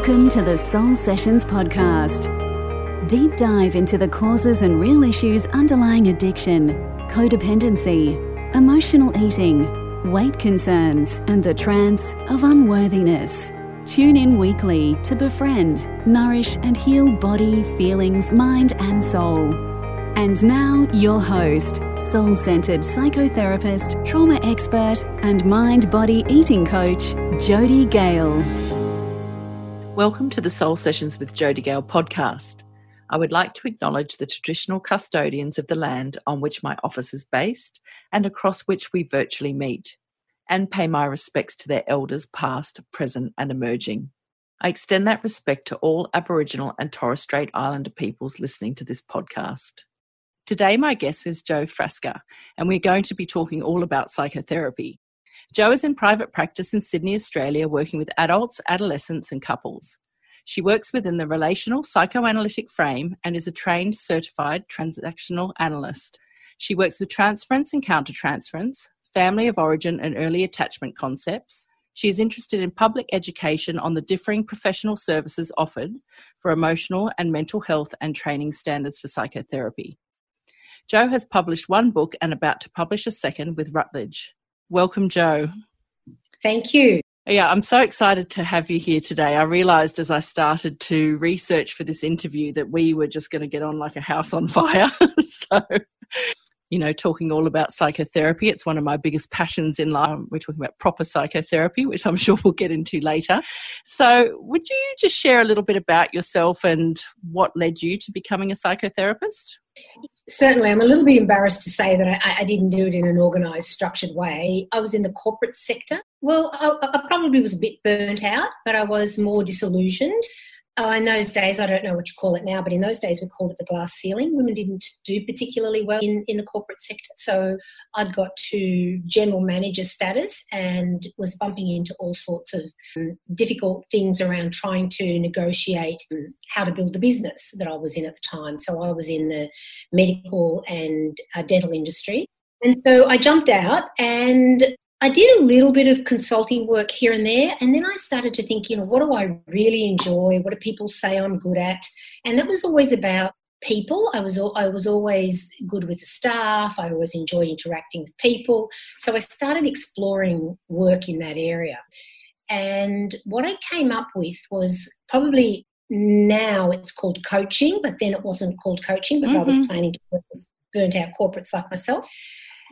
Welcome to the Soul Sessions podcast. Deep dive into the causes and real issues underlying addiction, codependency, emotional eating, weight concerns, and the trance of unworthiness. Tune in weekly to befriend, nourish, and heal body, feelings, mind, and soul. And now, your host, soul centered psychotherapist, trauma expert, and mind body eating coach, Jody Gale. Welcome to the Soul Sessions with Jody Gale podcast. I would like to acknowledge the traditional custodians of the land on which my office is based and across which we virtually meet, and pay my respects to their elders past, present, and emerging. I extend that respect to all Aboriginal and Torres Strait Islander peoples listening to this podcast. Today, my guest is Jo Frasca, and we're going to be talking all about psychotherapy. Jo is in private practice in Sydney, Australia, working with adults, adolescents, and couples. She works within the relational psychoanalytic frame and is a trained certified transactional analyst. She works with transference and countertransference, family of origin and early attachment concepts. She is interested in public education on the differing professional services offered for emotional and mental health and training standards for psychotherapy. Jo has published one book and about to publish a second with Routledge. Welcome, Jo. Thank you. Yeah, I'm so excited to have you here today. I realized as I started to research for this interview that we were just going to get on like a house on fire. so, you know, talking all about psychotherapy, it's one of my biggest passions in life. Um, we're talking about proper psychotherapy, which I'm sure we'll get into later. So, would you just share a little bit about yourself and what led you to becoming a psychotherapist? Certainly, I'm a little bit embarrassed to say that I, I didn't do it in an organised, structured way. I was in the corporate sector. Well, I, I probably was a bit burnt out, but I was more disillusioned. Oh, in those days, I don't know what you call it now, but in those days we called it the glass ceiling. Women didn't do particularly well in, in the corporate sector. So I'd got to general manager status and was bumping into all sorts of um, difficult things around trying to negotiate um, how to build the business that I was in at the time. So I was in the medical and uh, dental industry. And so I jumped out and I did a little bit of consulting work here and there, and then I started to think, you know, what do I really enjoy? What do people say I'm good at? And that was always about people. I was I was always good with the staff. I always enjoyed interacting with people. So I started exploring work in that area. And what I came up with was probably now it's called coaching, but then it wasn't called coaching, but mm-hmm. I was mm-hmm. planning to work with burnt out corporates like myself.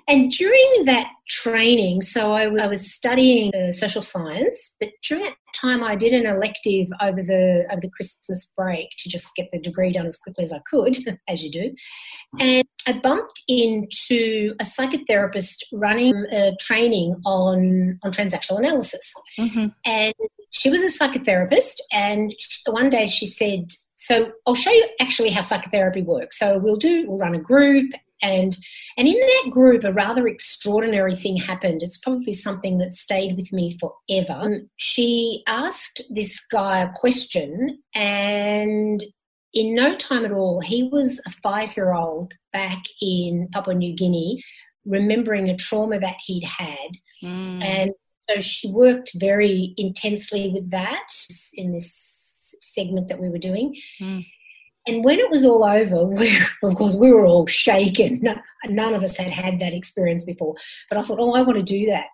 And during that training, so I, I was studying uh, social science, but during that time I did an elective over the over the Christmas break to just get the degree done as quickly as I could, as you do. And I bumped into a psychotherapist running a training on on transactional analysis, mm-hmm. and she was a psychotherapist. And one day she said, "So I'll show you actually how psychotherapy works. So we'll do we'll run a group, and and in that group a rather extraordinary thing happened it's probably something that stayed with me forever she asked this guy a question and in no time at all he was a 5 year old back in Papua New Guinea remembering a trauma that he'd had mm. and so she worked very intensely with that in this segment that we were doing mm. And when it was all over, we, of course, we were all shaken. none of us had had that experience before. But I thought, oh, I want to do that.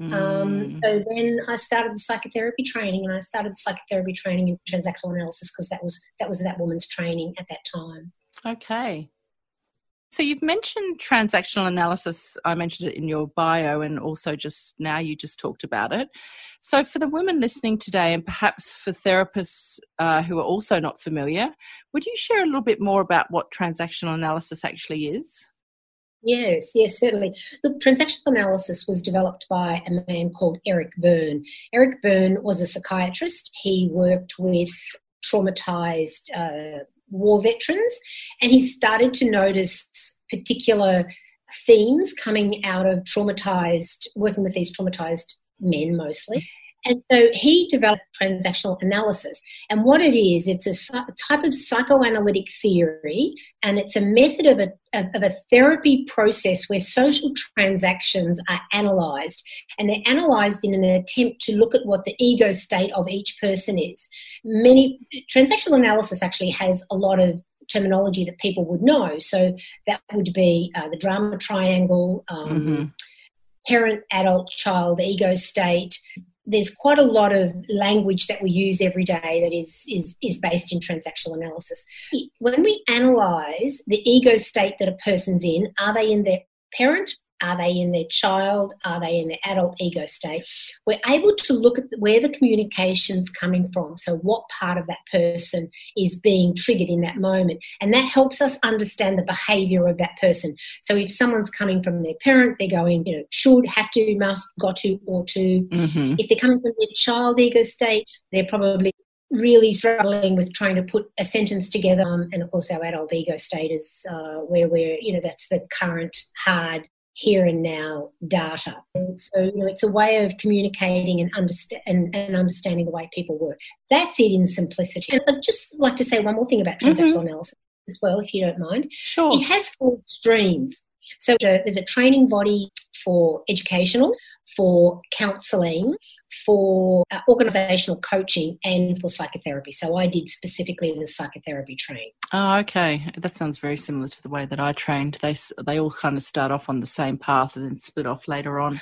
Um, mm. Um, so then I started the psychotherapy training, and I started the psychotherapy training in transactional analysis because that was that was that woman's training at that time. Okay, so you've mentioned transactional analysis. I mentioned it in your bio, and also just now you just talked about it. So for the women listening today, and perhaps for therapists uh, who are also not familiar, would you share a little bit more about what transactional analysis actually is? Yes, yes, certainly. Look, transactional analysis was developed by a man called Eric Berne. Eric Berne was a psychiatrist. He worked with traumatized uh, war veterans, and he started to notice particular themes coming out of traumatized, working with these traumatized men mostly. And so he developed transactional analysis. And what it is, it's a, type of psychoanalytic theory, and it's a method of a, of a therapy process where social transactions are analysed. And they're analysed in an attempt to look at what the ego state of each person is. Many transactional analysis actually has a lot of terminology that people would know. So that would be uh, the drama triangle. Um, mm-hmm parent, adult, child, ego state, there's quite a lot of language that we use every day that is, is, is based in transactional analysis. When we analyze the ego state that a person's in, are they in their parent, are they in their child? Are they in their adult ego state? We're able to look at where the communication's coming from. So, what part of that person is being triggered in that moment. And that helps us understand the behavior of that person. So, if someone's coming from their parent, they're going, you know, should, have to, must, got to, or to. Mm-hmm. If they're coming from their child ego state, they're probably really struggling with trying to put a sentence together. Um, and of course, our adult ego state is uh, where we're, you know, that's the current hard here and now data. And so, you know, it's a way of communicating and, understand, and, and, understanding the way people work. That's it in simplicity. And I'd just like to say one more thing about mm-hmm. transactional mm-hmm. analysis as well, if you don't mind. Sure. It has four streams. So there's a training body for educational, for counselling, for uh, organizational coaching and for psychotherapy. So I did specifically the psychotherapy training. Oh, okay. That sounds very similar to the way that I trained. They they all kind of start off on the same path and then split off later on.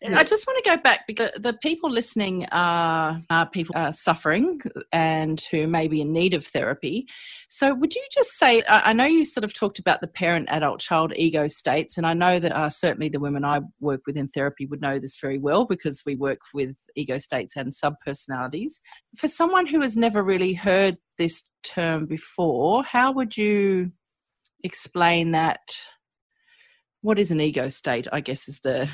Yeah. I just want to go back because the people listening are, are people are suffering and who may be in need of therapy. So would you just say? I know you sort of talked about the parent, adult, child ego states, and I know that uh, certainly the women I work with in therapy would know this very well because we work with ego states and subpersonalities. For someone who has never really heard this term before, how would you explain that? What is an ego state? I guess is the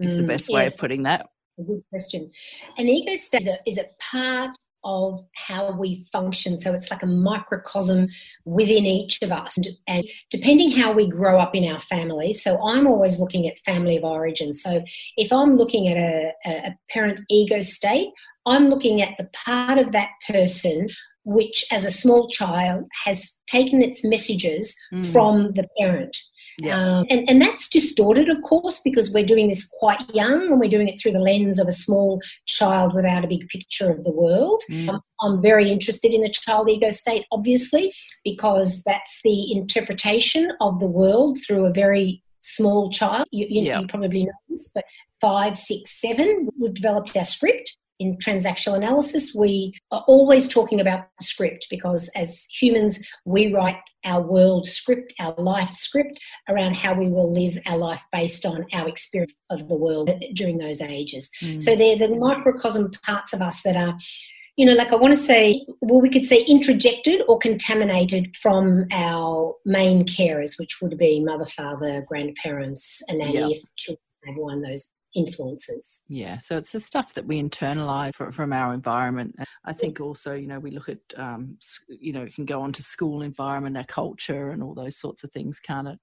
is the mm, best way of putting that. A good question. An ego state is a, is a part of how we function. So it's like a microcosm within each of us. And, and, depending how we grow up in our family, so I'm always looking at family of origin. So if I'm looking at a, a parent ego state, I'm looking at the part of that person which, as a small child, has taken its messages mm. from the parent. Yeah. Um, and, and that's distorted, of course, because we're doing this quite young and we're doing it through the lens of a small child without a big picture of the world. Mm. Um, I'm very interested in the child ego state, obviously, because that's the interpretation of the world through a very small child. You, you, yeah. you probably know this, but five, six, seven, we've developed our script in transactional analysis, we are always talking about the script because as humans, we write our world script, our life script around how we will live our life based on our experience of the world during those ages. Mm. So they're the microcosm parts of us that are you know, like I want to say, well, we could say introjected or contaminated from our main carers, which would be mother, father, grandparents, a nanny, yep. if children have one, those influences. Yeah, so it's the stuff that we internalize from, from our environment. I think yes. also, you know, we look at, um, you know, it can go on to school environment, our culture, and all those sorts of things, can't it?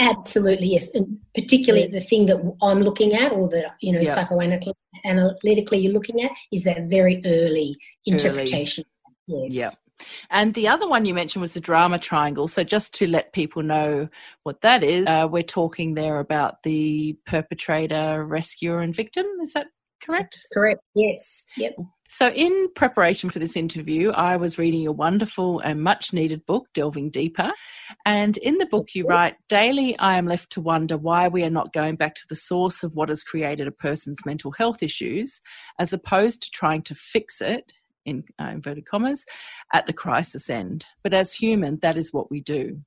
Absolutely, yes. And particularly yeah. the thing that I'm looking at, or that you know, yeah. psychoanalytically you're looking at, is that very early interpretation. Early. Yes. Yep. And the other one you mentioned was the drama triangle. So, just to let people know what that is, uh, we're talking there about the perpetrator, rescuer, and victim. Is that correct? That's correct. Yes. Yep. So, in preparation for this interview, I was reading your wonderful and much needed book, Delving Deeper. And in the book, you write Daily, I am left to wonder why we are not going back to the source of what has created a person's mental health issues, as opposed to trying to fix it in uh, inverted commas, at the crisis end. But as human, that is what we do.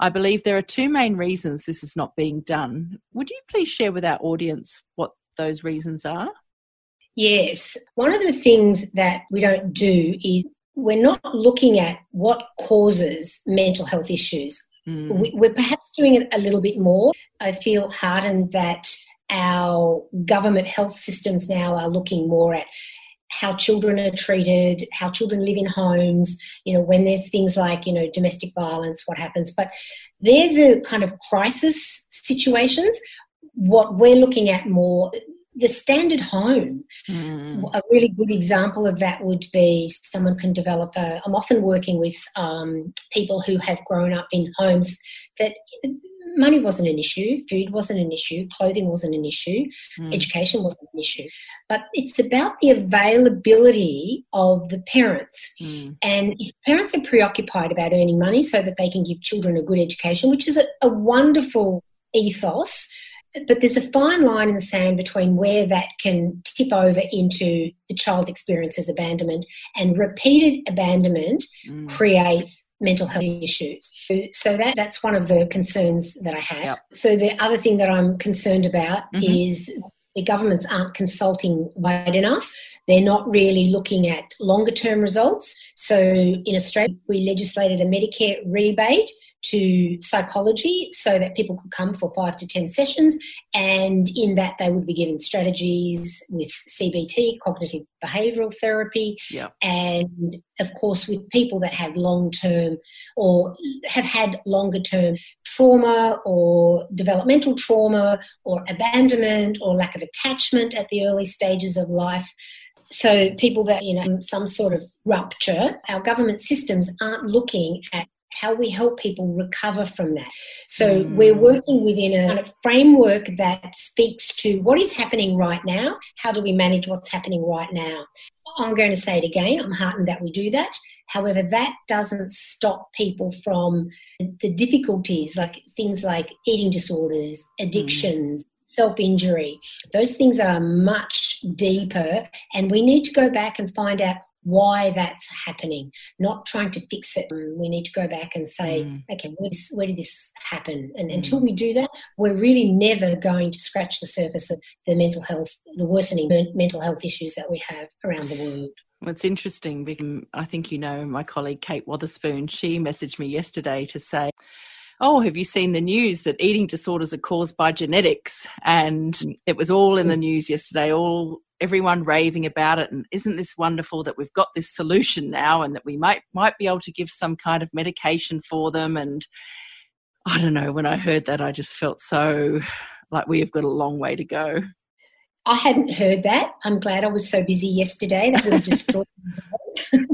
I believe there are two main reasons this is not being done. Would you please share with our audience what those reasons are? Yes. One of the things that we don't do is we're not looking at what causes mental health issues. Mm. We, we're perhaps doing it a little bit more. I feel heartened that our government health systems now are looking more at how children are treated, how children live in homes, you know, when there's things like, you know, domestic violence, what happens. But they're the kind of crisis situations. What we're looking at more, the standard home. Mm. A really good example of that would be someone can develop a. I'm often working with um, people who have grown up in homes that money wasn't an issue, food wasn't an issue, clothing wasn't an issue, mm. education wasn't an issue. But it's about the availability of the parents. Mm. And if parents are preoccupied about earning money so that they can give children a good education, which is a, a wonderful ethos, but there's a fine line in the sand between where that can tip over into the child experiences abandonment and repeated abandonment mm. creates mental health issues. So that that's one of the concerns that I have. Yep. So the other thing that I'm concerned about mm-hmm. is the governments aren't consulting wide enough. They're not really looking at longer term results. So in Australia, we legislated a Medicare rebate to psychology so that people could come for five to 10 sessions. And in that, they would be given strategies with CBT, cognitive behavioral therapy. Yeah. And of course, with people that have long term or have had longer term trauma or developmental trauma or abandonment or lack of attachment at the early stages of life. So, people that, you know, some sort of rupture, our government systems aren't looking at how we help people recover from that. So mm. we're working within a kind of framework that speaks to what is happening right now. How do we manage what's happening right now? I'm going to say it again. I'm heartened that we do that. However, that doesn't stop people from the difficulties, like things like eating disorders, addictions, mm self injury. Those things are much deeper, and we need to go back and find out why that's happening, not trying to fix it. We need to go back and say, mm. okay, where, where, did this happen? And mm. until we do that, we're really never going to scratch the surface of the mental health, the worsening mental health issues that we have around the world. Well, it's interesting because I think you know my colleague Kate Wotherspoon. She messaged me yesterday to say, oh, have you seen the news that eating disorders are caused by genetics? And it was all in the mm. news yesterday, all everyone raving about it and isn't this wonderful that we've got this solution now and that we might might be able to give some kind of medication for them and i don't know when i heard that i just felt so like we have got a long way to go i hadn't heard that i'm glad i was so busy yesterday that would have destroyed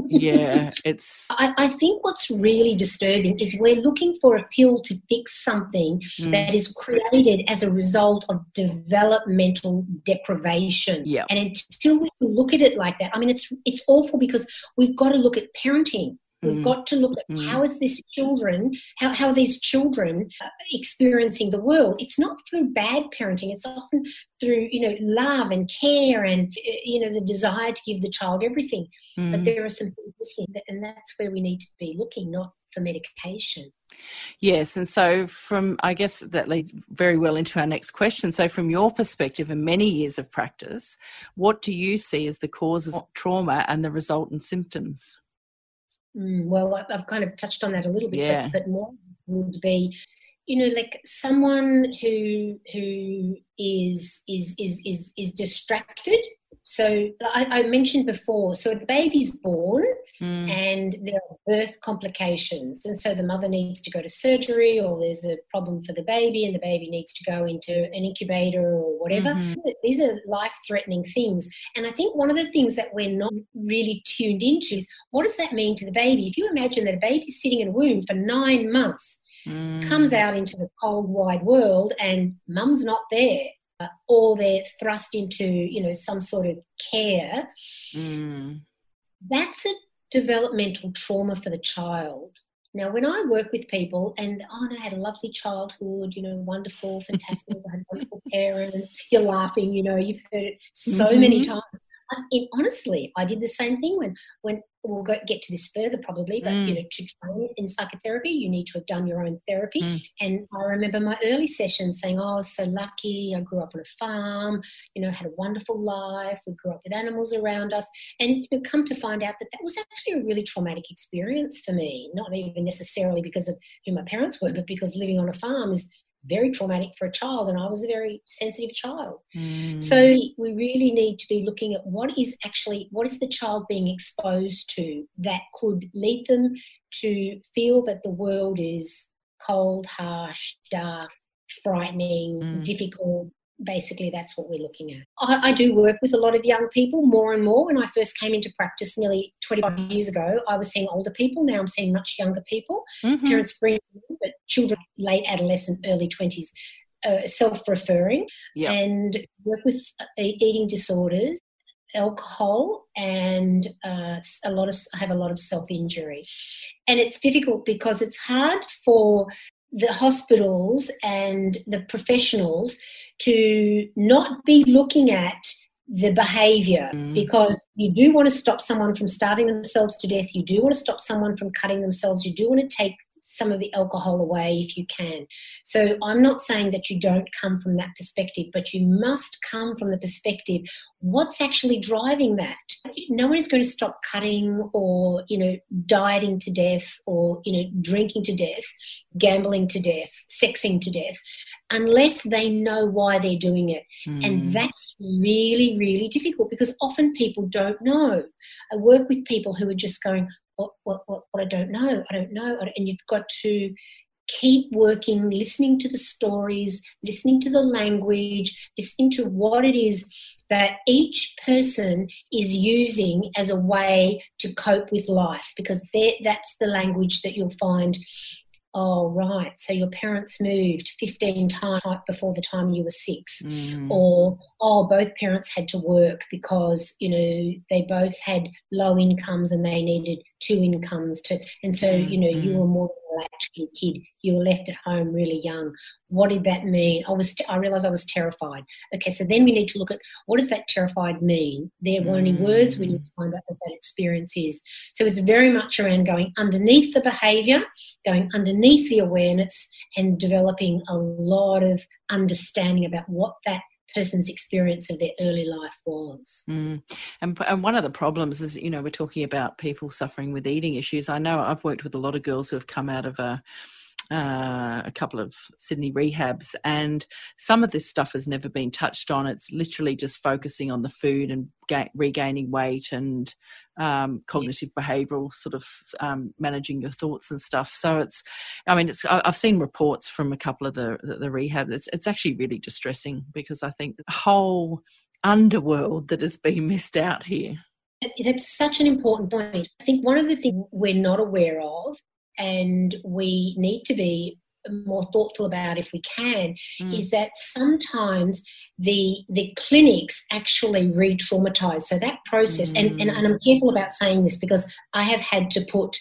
yeah, it's. I, I, think what's really disturbing is we're looking for a pill to fix something mm. that is created as a result of developmental deprivation. Yeah. And until we look at it like that, I mean, it's it's awful because we've got to look at parenting. We've mm. got to look at mm. how is this children, how, how are these children uh, experiencing the world? It's not through bad parenting. It's often through, you know, love and care and, uh, you know, the desire to give the child everything. Mm. But there are some things missing, and that's where we need to be looking, not for medication. Yes, and so from I guess that leads very well into our next question. So, from your perspective and many years of practice, what do you see as the causes of trauma and the resultant symptoms? Mm, well, I've kind of touched on that a little bit, yeah. but, but more would be, you know, like someone who who is is is is is distracted so I, I, mentioned before, so a baby's born mm. and there are birth complications. And so the mother needs to go to surgery or there's a problem for the baby and the baby needs to go into an incubator or whatever. Mm-hmm. These are life threatening things. And I think one of the things that we're not really tuned into is what does that mean to the baby? If you imagine that a baby's sitting in a womb for nine months, mm. comes out into the cold, wide world and mum's not there uh, or they're thrust into you know some sort of care mm. that's a developmental trauma for the child now when i work with people and oh no, i had a lovely childhood you know wonderful fantastic i had wonderful parents you're laughing you know you've heard it so mm-hmm. many times and honestly, I did the same thing when when we'll go, get to this further probably, but mm. you know, to train in psychotherapy, you need to have done your own therapy. Mm. And I remember my early sessions saying, "Oh, I was so lucky. I grew up on a farm. You know, had a wonderful life. We grew up with animals around us." And you know, come to find out that that was actually a really traumatic experience for me. Not even necessarily because of who my parents were, but because living on a farm is very traumatic for a child, and I was a very sensitive child. Mm. So we really need to be looking at what is actually what is the child being exposed to that could lead them to feel that the world is cold, harsh, dark, frightening, mm. difficult, basically that's what we're looking at. I, I, do work with a lot of young people more and more. When I first came into practice nearly 25 years ago, I was seeing older people. Now I'm seeing much younger people. Mm-hmm. Parents bring, but children late adolescent, early 20s, uh, self-referring, yep. and work with uh, eating disorders alcohol and uh, a lot of I have a lot of self injury, and it's difficult because it's hard for the hospitals and the professionals to not be looking at the behavior mm. because you do want to stop someone from starving themselves to death you do want to stop someone from cutting themselves you do want to take some of the alcohol away if you can. So I'm not saying that you don't come from that perspective, but you must come from the perspective what's actually driving that. No one is going to stop cutting or, you know, dieting to death or, you know, drinking to death, gambling to death, sexing to death unless they know why they're doing it. Mm. And that's really, really difficult because often people don't know. I work with people who are just going, what, what, what, what I don't know, I don't know. And you've got to keep working, listening to the stories, listening to the language, listening to what it is that each person is using as a way to cope with life because that's the language that you'll find oh right so your parents moved 15 times before the time you were six mm. or oh both parents had to work because you know they both had low incomes and they needed two incomes to and so mm. you know you mm. were more latchkey kid. You were left at home really young. What did that mean? I was. I realised I was terrified. Okay, so then we need to look at what does that terrified mean. There were only words. We need to find out what that experience is. So it's very much around going underneath the behaviour, going underneath the awareness, and developing a lot of understanding about what that person's experience of their early life was. Mm. And, and one of the problems is, you know, we're talking about people suffering with eating issues. I know I've worked with a lot of girls who have come out of a uh, a couple of Sydney rehabs, and some of this stuff has never been touched on. It's literally just focusing on the food and ga- regaining weight and um, cognitive yes. behavioural sort of um, managing your thoughts and stuff. So it's, I mean, it's I've seen reports from a couple of the the, the rehabs. It's it's actually really distressing because I think the whole underworld that has been missed out here. That's such an important point. I think one of the things we're not aware of and we need to be more thoughtful about if we can mm. is that sometimes the the clinics actually re-traumatize so that process mm. and, and, and i'm careful about saying this because i have had to put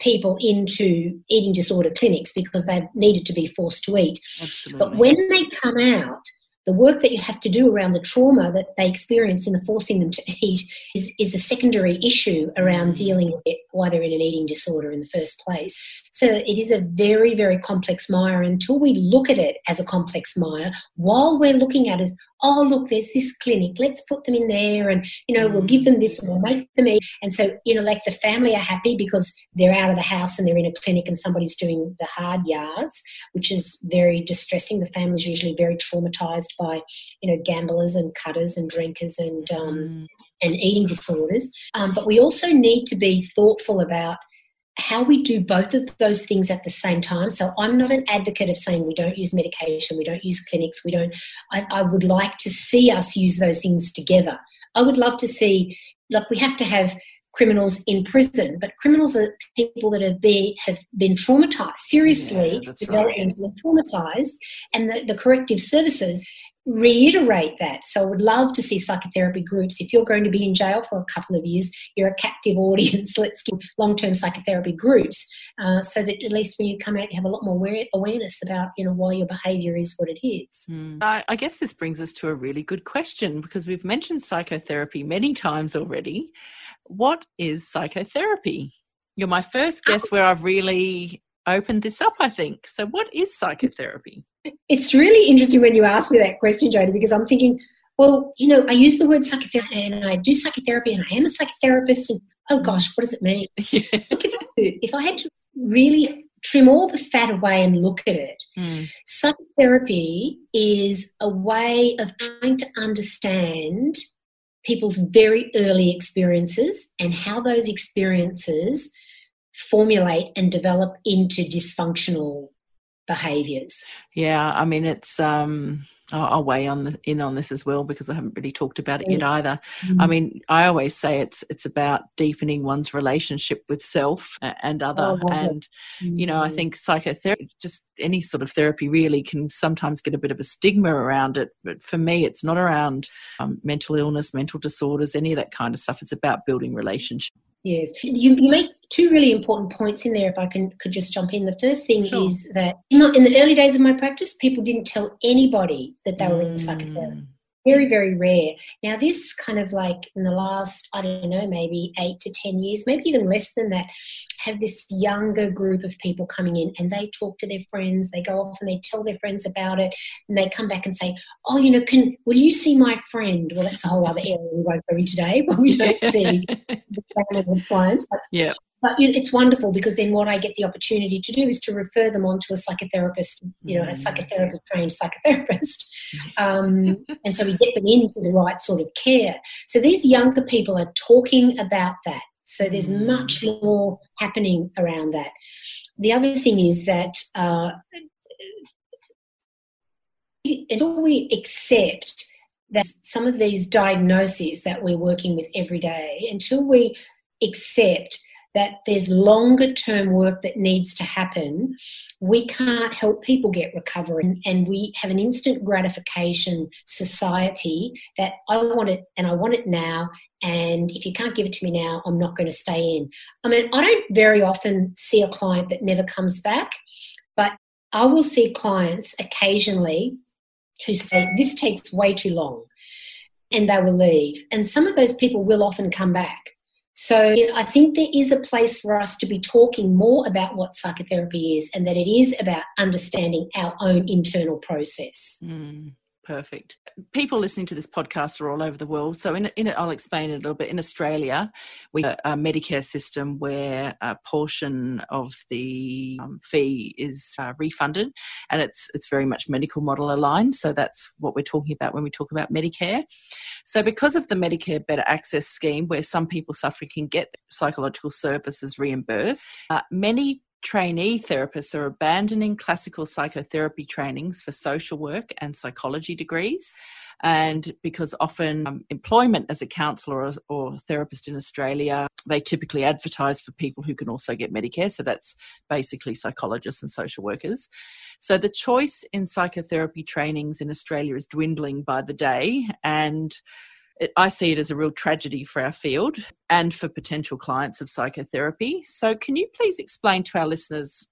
people into eating disorder clinics because they've needed to be forced to eat Absolutely. but when they come out the work that you have to do around the trauma that they experience in the forcing them to eat is, is a secondary issue around mm. dealing with it, why they're in an eating disorder in the first place. So it is a very, very complex mire. Until we look at it as a complex mire, while we're looking at it oh look there's this clinic. Let's put them in there and you know we'll give them this and we'll make them eat. And so you know like the family are happy because they're out of the house and they're in a clinic and somebody's doing the hard yards which is very distressing. The family's usually very traumatized by you know gamblers and cutters and drinkers and um, mm. and eating disorders. Um, but we also need to be thoughtful about how we do both of those things at the same time. So I'm not an advocate of saying we don't use medication, we don't use clinics, we don't. I, I would like to see us use those things together. I would love to see, like, we have to have criminals in prison, but criminals are people that have been have been traumatized, seriously yeah, developmentally right. traumatized, and the, the corrective services reiterate that. So I would love to see psychotherapy groups. If you're going to be in jail for a couple of years, you're a captive audience. Let's give long-term psychotherapy groups uh, so that at least when you come out, you have a lot more awareness about you know why your behaviour is what it is. Mm. I, I guess this brings us to a really good question because we've mentioned psychotherapy many times already. What is psychotherapy? You're my first guest where I've really opened this up, I think. So, what is psychotherapy? It's really interesting when you ask me that question, Jody, because I'm thinking, well, you know, I use the word psychotherapy and I do psychotherapy and I am a psychotherapist. And oh gosh, what does it mean? Yeah. if I had to really trim all the fat away and look at it, mm. psychotherapy is a way of trying to understand people's very early experiences and how those experiences formulate and develop into dysfunctional behaviors. Yeah, I mean, it's um, I'll weigh on the, in on this as well because I haven't really talked about it yet either. Mm-hmm. I mean, I always say it's it's about deepening one's relationship with self and other, oh, and mm-hmm. you know, I mm-hmm. think psychotherapy, just any sort of therapy, really can sometimes get a bit of a stigma around it. But for me, it's not around um, mental illness, mental disorders, any of that kind of stuff. It's about building relationships. Yes, you, you make two really important points in there. If I can could just jump in, the first thing sure. is that in, my, in, the early days of my practice, people didn't tell anybody that they were in mm. psychotherapy. Very very rare. Now this kind of like in the last i don't know maybe eight to ten years maybe even less than that have this younger group of people coming in and they talk to their friends they go off and they tell their friends about it and they come back and say oh you know can will you see my friend? Well that's a whole other area we won't go into today but we don't see the kind of clients but yeah but it's wonderful because then what I get the opportunity to do is to refer them on to a psychotherapist, you know, a mm. psychotherapy trained psychotherapist. Um, and so we get them into the right sort of care. So these younger people are talking about that. So there's mm. much more happening around that. The other thing is that uh, until we accept that some of these diagnoses that we're working with every day, until we accept that there's longer term work that needs to happen, we can't help people get recovery. And we have an instant gratification society that I want it and I want it now. And if you can't give it to me now, I'm not going to stay in. I mean, I don't very often see a client that never comes back, but I will see clients occasionally who say, This takes way too long, and they will leave. And some of those people will often come back. So you know, I think there is a place for us to be talking more about what psychotherapy is and that it is about understanding our own internal process. Mm. Perfect. People listening to this podcast are all over the world. So, in, in I'll explain it a little bit. In Australia, we have a Medicare system where a portion of the um, fee is uh, refunded, and it's it's very much medical model aligned. So that's what we're talking about when we talk about Medicare. So, because of the Medicare Better Access scheme, where some people suffering can get psychological services reimbursed, uh, many trainee therapists are abandoning classical psychotherapy trainings for social work and psychology degrees. And because often um, employment as a counsellor or, or, therapist in Australia, they typically advertise for people who can also get Medicare. So that's basically psychologists and social workers. So the choice in psychotherapy trainings in Australia is dwindling by the day. And it, I see it as a real tragedy for our field and for potential clients of psychotherapy. So, can you please explain to our listeners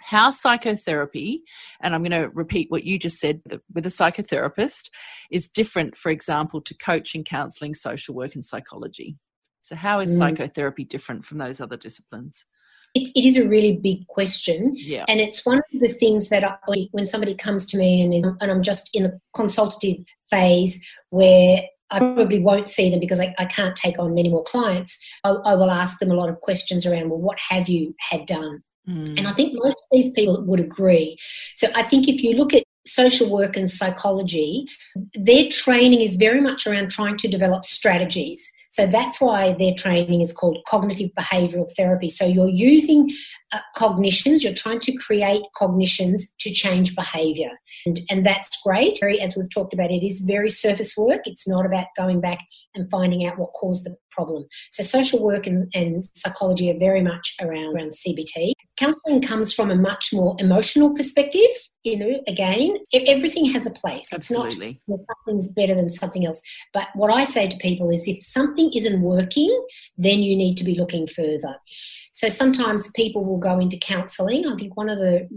how psychotherapy, and I'm going to repeat what you just said with a psychotherapist, is different, for example, to coaching, counseling, social work, and psychology? So, how is mm. psychotherapy different from those other disciplines? It, it is a really big question. Yeah. And it's one of the things that I, when somebody comes to me and, is, and I'm just in the consultative phase where I probably won't see them because I, I can't take on many more clients. I, I, will ask them a lot of questions around, well, what have you had done? Mm. And I think most of these people would agree. So I think if you look at social work and psychology, their training is very much around trying to develop strategies. So that's why their training is called cognitive behavioral therapy. So you're using uh, cognitions, you're trying to create cognitions to change behavior. And, and that's great. As we've talked about, it is very surface work. It's not about going back and finding out what caused the problem. So social work and, and psychology are very much around, around CBT. Counselling comes from a much more emotional perspective. You know, again, everything has a place. Absolutely. It's not something's better than something else. But what I say to people is if something isn't working, then you need to be looking further. So sometimes people will go into counselling. I think one of the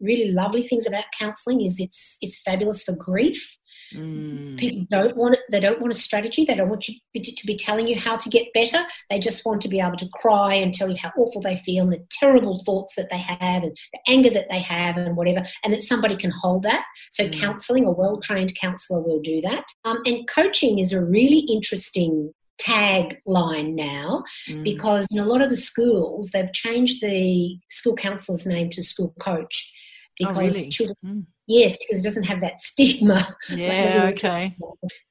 really lovely things about counselling is it's it's fabulous for grief. Mm. People don't want it. They don't want a strategy. They don't want you to be telling you how to get better. They just want to be able to cry and tell you how awful they feel and the terrible thoughts that they have and the anger that they have and whatever, and that somebody can hold that. So, mm. counselling, a well trained counsellor will do that. Um, and coaching is a really interesting tagline now mm. because in a lot of the schools they've changed the school counsellor's name to school coach because oh, really? children Mm. Yes, because it doesn't have that stigma. Yeah, okay.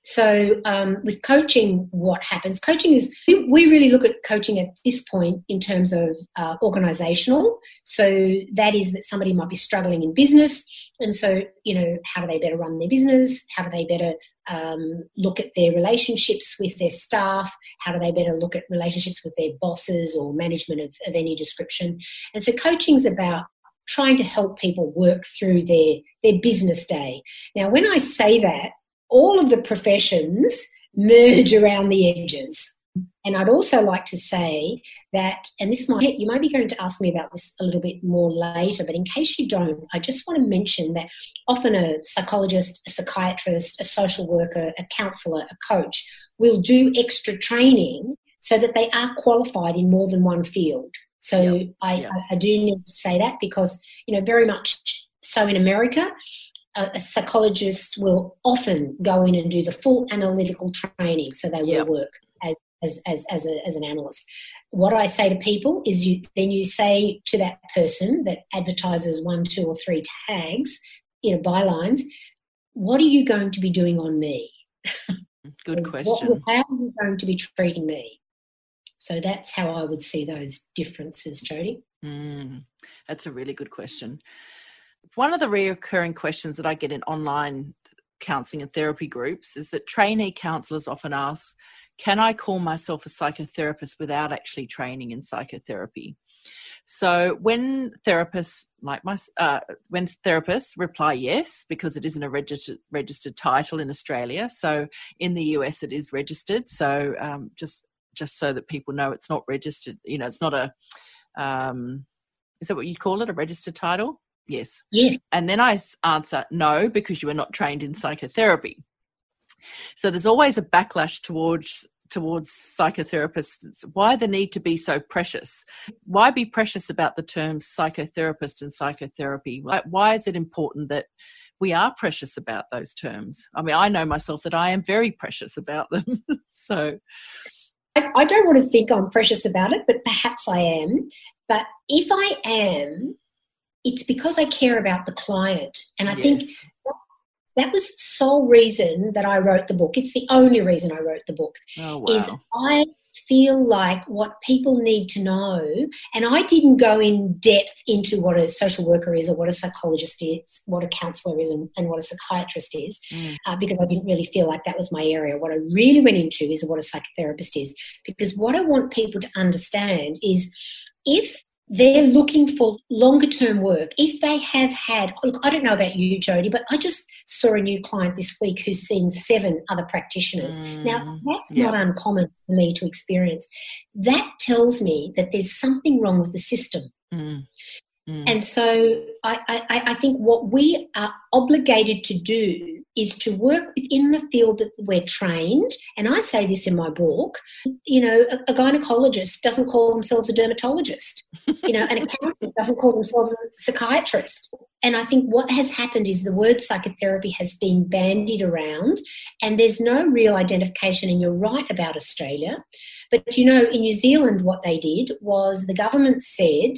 So, um, with coaching, what happens? Coaching is, we really look at coaching at this point in terms of uh, organizational. So, that is that somebody might be struggling in business. And so, you know, how do they better run their business? How do they better um, look at their relationships with their staff? How do they better look at relationships with their bosses or management of, of any description? And so, coaching is about trying to help people work through their, their business day. Now, when I say that, all of the professions merge around the edges. And I'd also like to say that, and this might, you might be going to ask me about this a little bit more later, but in case you don't, I just want to mention that often a psychologist, a psychiatrist, a social worker, a counsellor, a coach will do extra training so that they are qualified in more than one field. So yep. I, yep. I, I, do need to say that because, you know, very much so in America, a, a, psychologist will often go in and do the full analytical training. So they will yep. work as, as, as, as, a, as an analyst. What I say to people is you then you say to that person that advertises one, two, or three tags, you know, bylines, what are you going to be doing on me? Good question. What, how are you going to be treating me? So that's how I would see those differences, Jody. Mm, that's a really good question. One of the recurring questions that I get in online counselling and therapy groups is that trainee counsellors often ask, Can I call myself a psychotherapist without actually training in psychotherapy? So when therapists like my uh, when therapists reply yes because it isn't a registered registered title in Australia. So in the US it is registered. So um, just just so that people know it's not registered. You know, it's not a. Um, is that what you call it? A registered title? Yes. Yes. And then I answer no because you are not trained in psychotherapy. So there's always a backlash towards towards psychotherapists. Why the need to be so precious? Why be precious about the terms psychotherapist and psychotherapy? Why, why is it important that we are precious about those terms? I mean, I know myself that I am very precious about them. so I, I don't want to think I'm precious about it, but perhaps I am. But if I am, it's because I care about the client. And I yes. think that, was the sole reason that I wrote the book. It's the only reason I wrote the book. Oh, wow. Is I feel like what people need to know, and I didn't go in depth into what a social worker is or what a psychologist is, what a counselor is, and, and what a psychiatrist is, mm. uh, because I didn't really feel like that was my area. What I really went into is what a psychotherapist is, because what I want people to understand is if they're looking for longer term work. If they have had, look, I don't know about you, Jody, but I just saw a new client this week who's seen seven other practitioners. Mm, now, that's yeah. not uncommon for me to experience. That tells me that there's something wrong with the system. Mm. Mm. And so I, I, I, think what we are obligated to do is to work within the field that we're trained. And I say this in my book, you know, a, a gynecologist doesn't call themselves a dermatologist, you know, an accountant doesn't call themselves a psychiatrist. And I think what has happened is the word psychotherapy has been bandied around and there's no real identification. And you're right about Australia. But, you know, in New Zealand, what they did was the government said,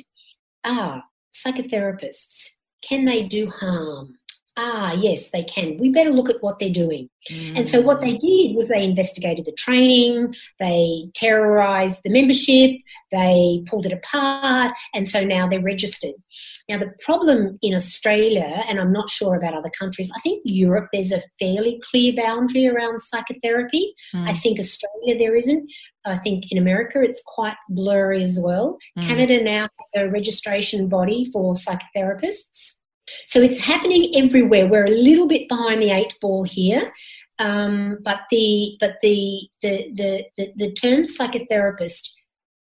ah, psychotherapists, can they do harm? Ah, yes, they can. We better look at what they're doing. Mm. And so, what they did was they investigated the training, they terrorized the membership, they pulled it apart, and so now they're registered. Now, the problem in Australia, and I'm not sure about other countries, I think Europe, there's a fairly clear boundary around psychotherapy. Mm. I think Australia, there isn't. I think in America, it's quite blurry as well. Mm. Canada now has a registration body for psychotherapists. So it's happening everywhere. We're a little bit behind the eight ball here. Um, but the but the the, the the the term psychotherapist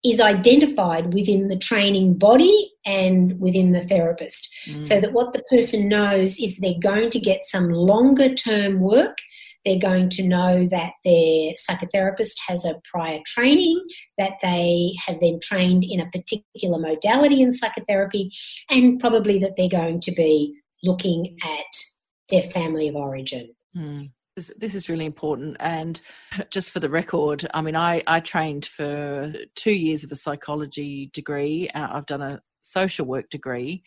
is identified within the training body and within the therapist. Mm. So that what the person knows is they're going to get some longer term work. They're going to know that their psychotherapist has a prior training, that they have then trained in a particular modality in psychotherapy, and probably that they're going to be looking at their family of origin. Mm this is really important and just for the record i mean i i trained for two years of a psychology degree i've done a social work degree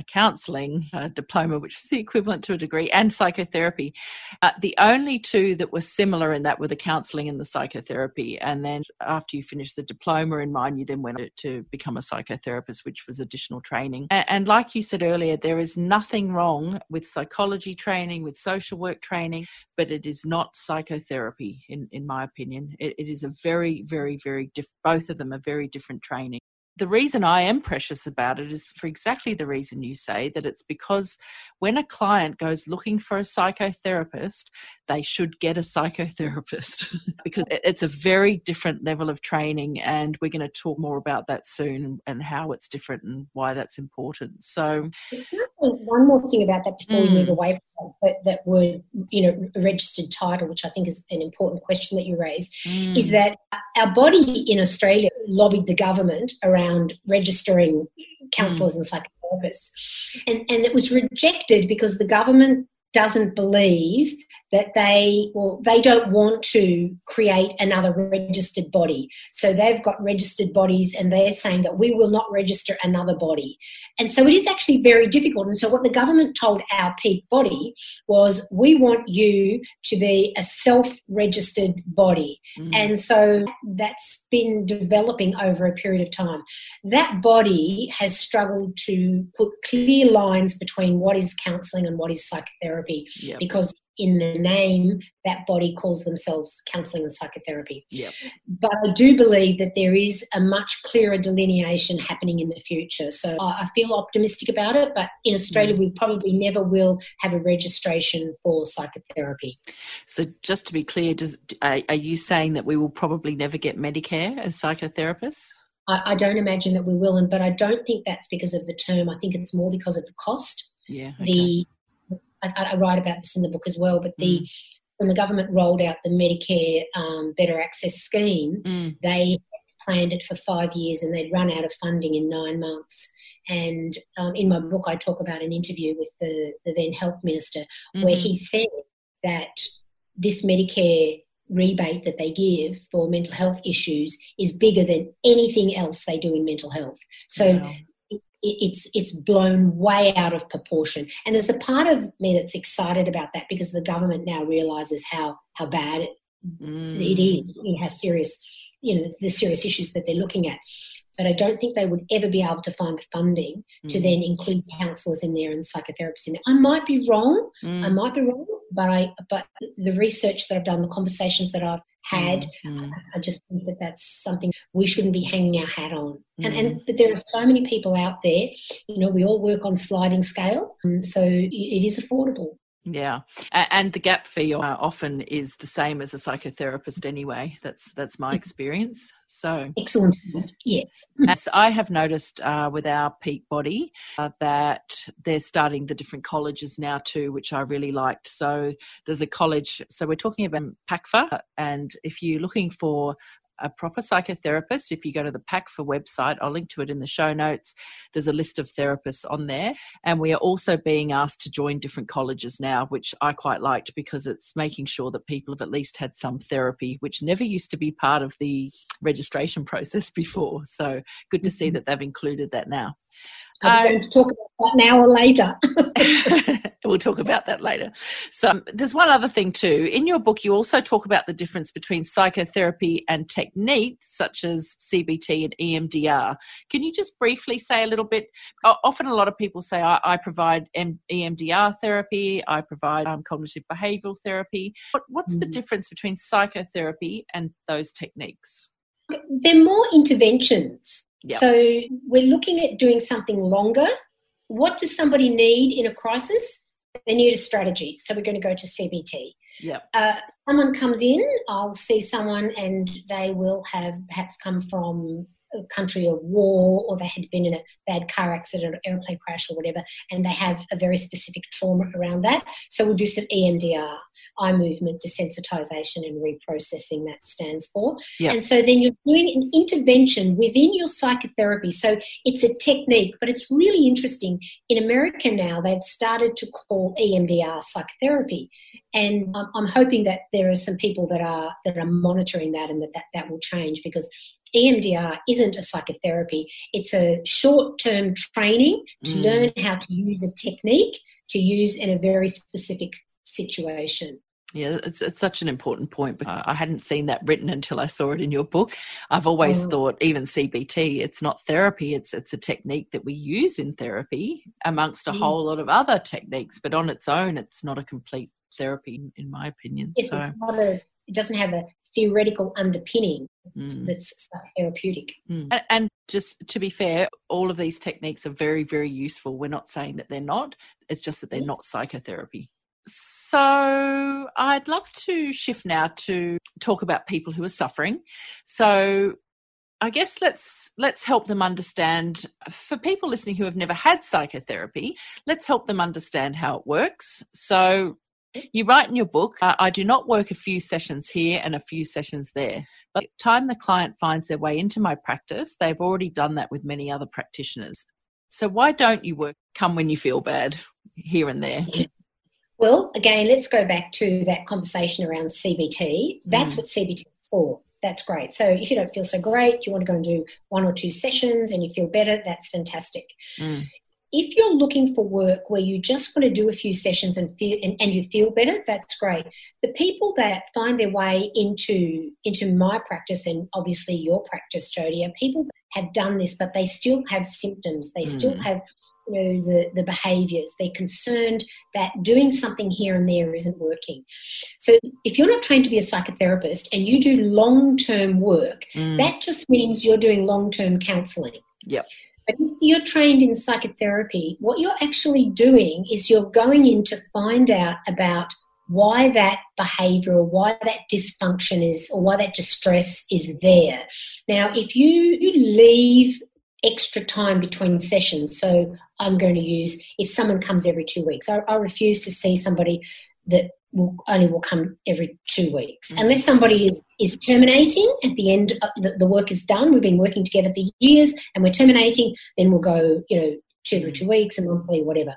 a counselling diploma, which was the equivalent to a degree, and psychotherapy. Uh, the only two that were similar in that were the counselling and the psychotherapy. And then after you finished the diploma in mine, you then went to become a psychotherapist, which was additional training. And, and like you said earlier, there is nothing wrong with psychology training, with social work training, but it is not psychotherapy, in, in my opinion. it, it is a very, very, very both of them are very different training the reason I am precious about it is for exactly the reason you say that it's because when a client goes looking for a psychotherapist, they should get a psychotherapist because it's a very different level of training. And we're going to talk more about that soon and how it's different and why that's important. So, one more thing about that before mm. we move mm. away from that, that word, you know, registered title, which I think is an important question that you raise, mm. is that our body in Australia lobbied the government around registering counsellors mm. and psychotherapists. And, and it was rejected because the government doesn't believe that they well they don't want to create another registered body. So they've got registered bodies and they're saying that we will not register another body. And so it is actually very difficult. And so what the government told our peak body was we want you to be a self-registered body. Mm. and so that's been developing over a period of time. That body has struggled to put clear lines between what is counselling and what is psychotherapy yep. because in the name, that body calls themselves counselling and psychotherapy. Yep. But I do believe that there is a much clearer delineation happening in the future. So I feel optimistic about it, but in Australia, mm. we probably never will have a registration for psychotherapy. So just to be clear, does, are you saying that we will probably never get Medicare as psychotherapists? I, I don't imagine that we will, and but I don't think that's because of the term. I think it's more because of the cost. Yeah. Okay. The I, I, write about this in the book as well, but the mm. when the government rolled out the Medicare um, Better Access Scheme, mm. they planned it for five years and they'd run out of funding in nine months. And um, in my book, I talk about an interview with the, the then health minister mm-hmm. where he said that this Medicare rebate that they give for mental health issues is bigger than anything else they do in mental health. So wow it's it's blown way out of proportion. And there's a part of me that's excited about that because the government now realizes how how bad it, mm. it is, you know, how serious, you know, the serious issues that they're looking at. But I don't think they would ever be able to find the funding mm. to then include counsellors in there and psychotherapists in there. I might be wrong. Mm. I might be wrong, but I but the research that I've done, the conversations that I've had. Mm-hmm. I, just think that that's something we shouldn't be hanging our hat on. Mm-hmm. And, and mm. but there are so many people out there. You know, we all work on sliding scale, so it is affordable. Yeah, and the gap fee uh, often is the same as a psychotherapist anyway. That's that's my experience. So excellent. Yes, as I have noticed uh, with our peak body uh, that they're starting the different colleges now too, which I really liked. So there's a college. So we're talking about PACFA, and if you're looking for a proper psychotherapist. If you go to the PACFA website, I'll link to it in the show notes. There's a list of therapists on there. And we are also being asked to join different colleges now, which I quite liked because it's making sure that people have at least had some therapy, which never used to be part of the registration process before. So good to see mm-hmm. that they've included that now. Are we going to talk about that now or later? we'll talk about that later. So, um, there's one other thing too. In your book, you also talk about the difference between psychotherapy and techniques such as CBT and EMDR. Can you just briefly say a little bit? Often, a lot of people say, I, I provide EMDR therapy, I provide um, cognitive behavioral therapy. What, what's mm. the difference between psychotherapy and those techniques? They're more interventions. Yep. So we're looking at doing something longer. What does somebody need in a crisis? They need a strategy. So we're going to go to CBT. Yep. Uh, someone comes in, I'll see someone and they will have perhaps come from country of war or they had been in a bad car accident or airplane crash or whatever, and they have a very specific trauma around that. So we'll do some EMDR, eye movement desensitization and reprocessing, that stands for. Yep. And so then you're doing an intervention within your psychotherapy. So it's a technique, but it's really interesting. In America now, they've started to call EMDR psychotherapy. And I'm hoping that there are some people that are that are monitoring that and that that, that will change because EMDR isn't a psychotherapy. It's a short term training to mm. learn how to use a technique to use in a very specific situation. Yeah, it's, it's such an important point. But I hadn't seen that written until I saw it in your book. I've always mm. thought even CBT, it's not therapy. It's it's a technique that we use in therapy amongst a mm. whole lot of other techniques. But on its own, it's not a complete therapy, in my opinion. Yes, so. it's not a. It doesn't have a theoretical underpinning mm. that's therapeutic. Mm. And, and, just to be fair, all of these techniques are very, very useful. We're not saying that they're not, it's just that they're yes. not psychotherapy. So I'd love to shift now to talk about people who are suffering. So I guess let's let's help them understand for people listening who have never had psychotherapy, let's help them understand how it works. So you write in your book, uh, I do not work a few sessions here and a few sessions there. But the time the client finds their way into my practice, they've already done that with many other practitioners. So why don't you work come when you feel bad here and there? Well, again, let's go back to that conversation around CBT. That's mm. what CBT is for. That's great. So if you don't feel so great, you want to go and do one or two sessions and you feel better, that's fantastic. Mm if you're looking for work where you just want to do a few sessions and feel and, and, you feel better that's great. The people that find their way into into my practice and obviously your practice jody are people that have done this but they still have symptoms. They mm. still have you know the the behaviors. They're concerned that doing something here and there isn't working. So if you're not trained to be a psychotherapist and you do long-term work mm. that just means you're doing long-term counseling. Yep but if you're trained in psychotherapy, what you're actually doing is you're going in to find out about why that behavior or why that dysfunction is or why that distress is there. Now, if you, you leave extra time between sessions, so I'm going to use if someone comes every two weeks, I, I refuse to see somebody that will only will come every two weeks mm-hmm. unless somebody is, is terminating at the end the, the, work is done we've been working together for years and we're terminating then we'll go you know two every two weeks a monthly whatever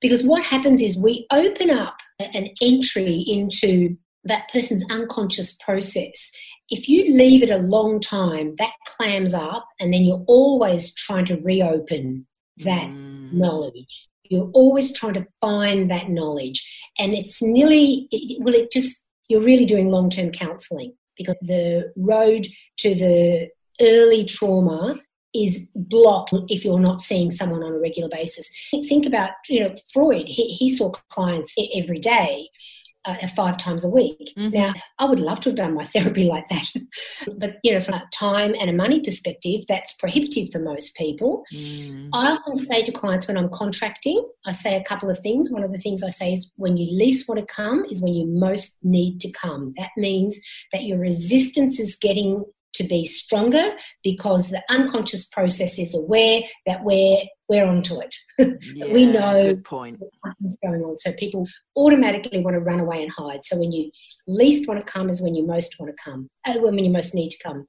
because what happens is we open up an entry into that person's unconscious process if you leave it a long time that clams up and then you're always trying to reopen that mm. knowledge you're always trying to find that knowledge. And it's nearly, it, well, it just, you're really doing long term counseling because the road to the early trauma is blocked if you're not seeing someone on a regular basis. Think about, you know, Freud, he, he saw clients every day uh, five times a week. Mm-hmm. Now, I would love to have done my therapy like that, but you know, from a time and a money perspective, that's prohibitive for most people. Mm. I often say to clients when I'm contracting, I say a couple of things. One of the things I say is when you least want to come is when you most need to come. That means that your resistance is getting to be stronger because the unconscious process is aware that we're we're onto it. Yeah, we know good point. something's going on. So people automatically want to run away and hide. So when you least want to come is when you most want to come, uh, when you most need to come.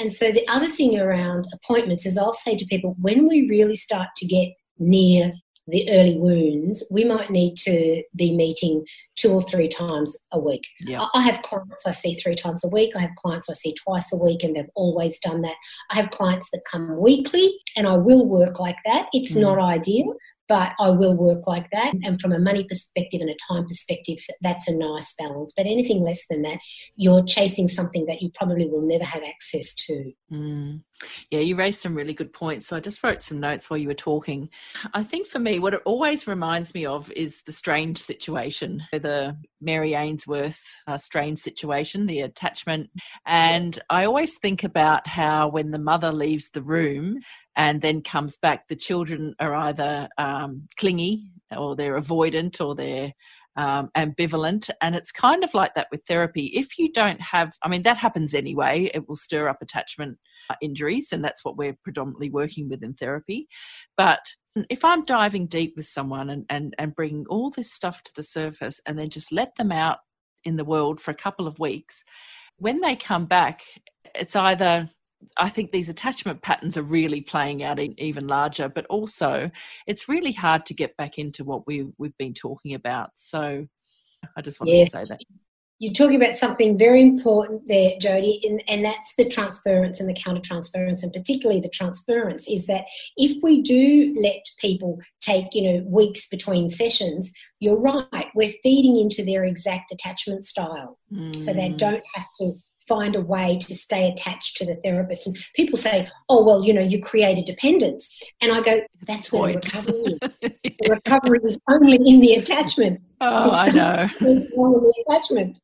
And so the other thing around appointments is I'll say to people when we really start to get near the early wounds, we might need to be meeting two or three times a week. Yeah. I have clients I see three times a week. I have clients I see twice a week, and they've always done that. I have clients that come weekly, and I will work like that. It's mm. not ideal, but I will work like that. And from a money perspective and a time perspective, that's a nice balance. But anything less than that, you're chasing something that you probably will never have access to. Mm. Yeah, you raised some really good points. So I just wrote some notes while you were talking. I think for me, what it always reminds me of is the strange situation, the Mary Ainsworth uh, strange situation, the attachment. And yes. I always think about how when the mother leaves the room, and then comes back, the children are either um, clingy or they're avoidant or they're um, ambivalent. And it's kind of like that with therapy. If you don't have, I mean, that happens anyway, it will stir up attachment Uh, injuries, and that's what we're predominantly working with in therapy. But if I'm diving deep with someone and, and, and bringing all this stuff to the surface and then just let them out in the world for a couple of weeks, when they come back, it's either I think these attachment patterns are really playing out even larger, but also it's really hard to get back into what we we've been talking about. So I just wanted to say that. You're talking about something very important there, Jody, and, and that's the transference and the counter transference, and particularly the transference is that if we do let people take, you know, weeks between sessions, you're right, we're feeding into their exact attachment style. Mm. So they mm. don't have to find a way to stay attached to the therapist. And people say, oh, well, you know, you create a dependence. And I go, that's where the recovery is. the recovery is only in the attachment. Oh, I know. the attachment.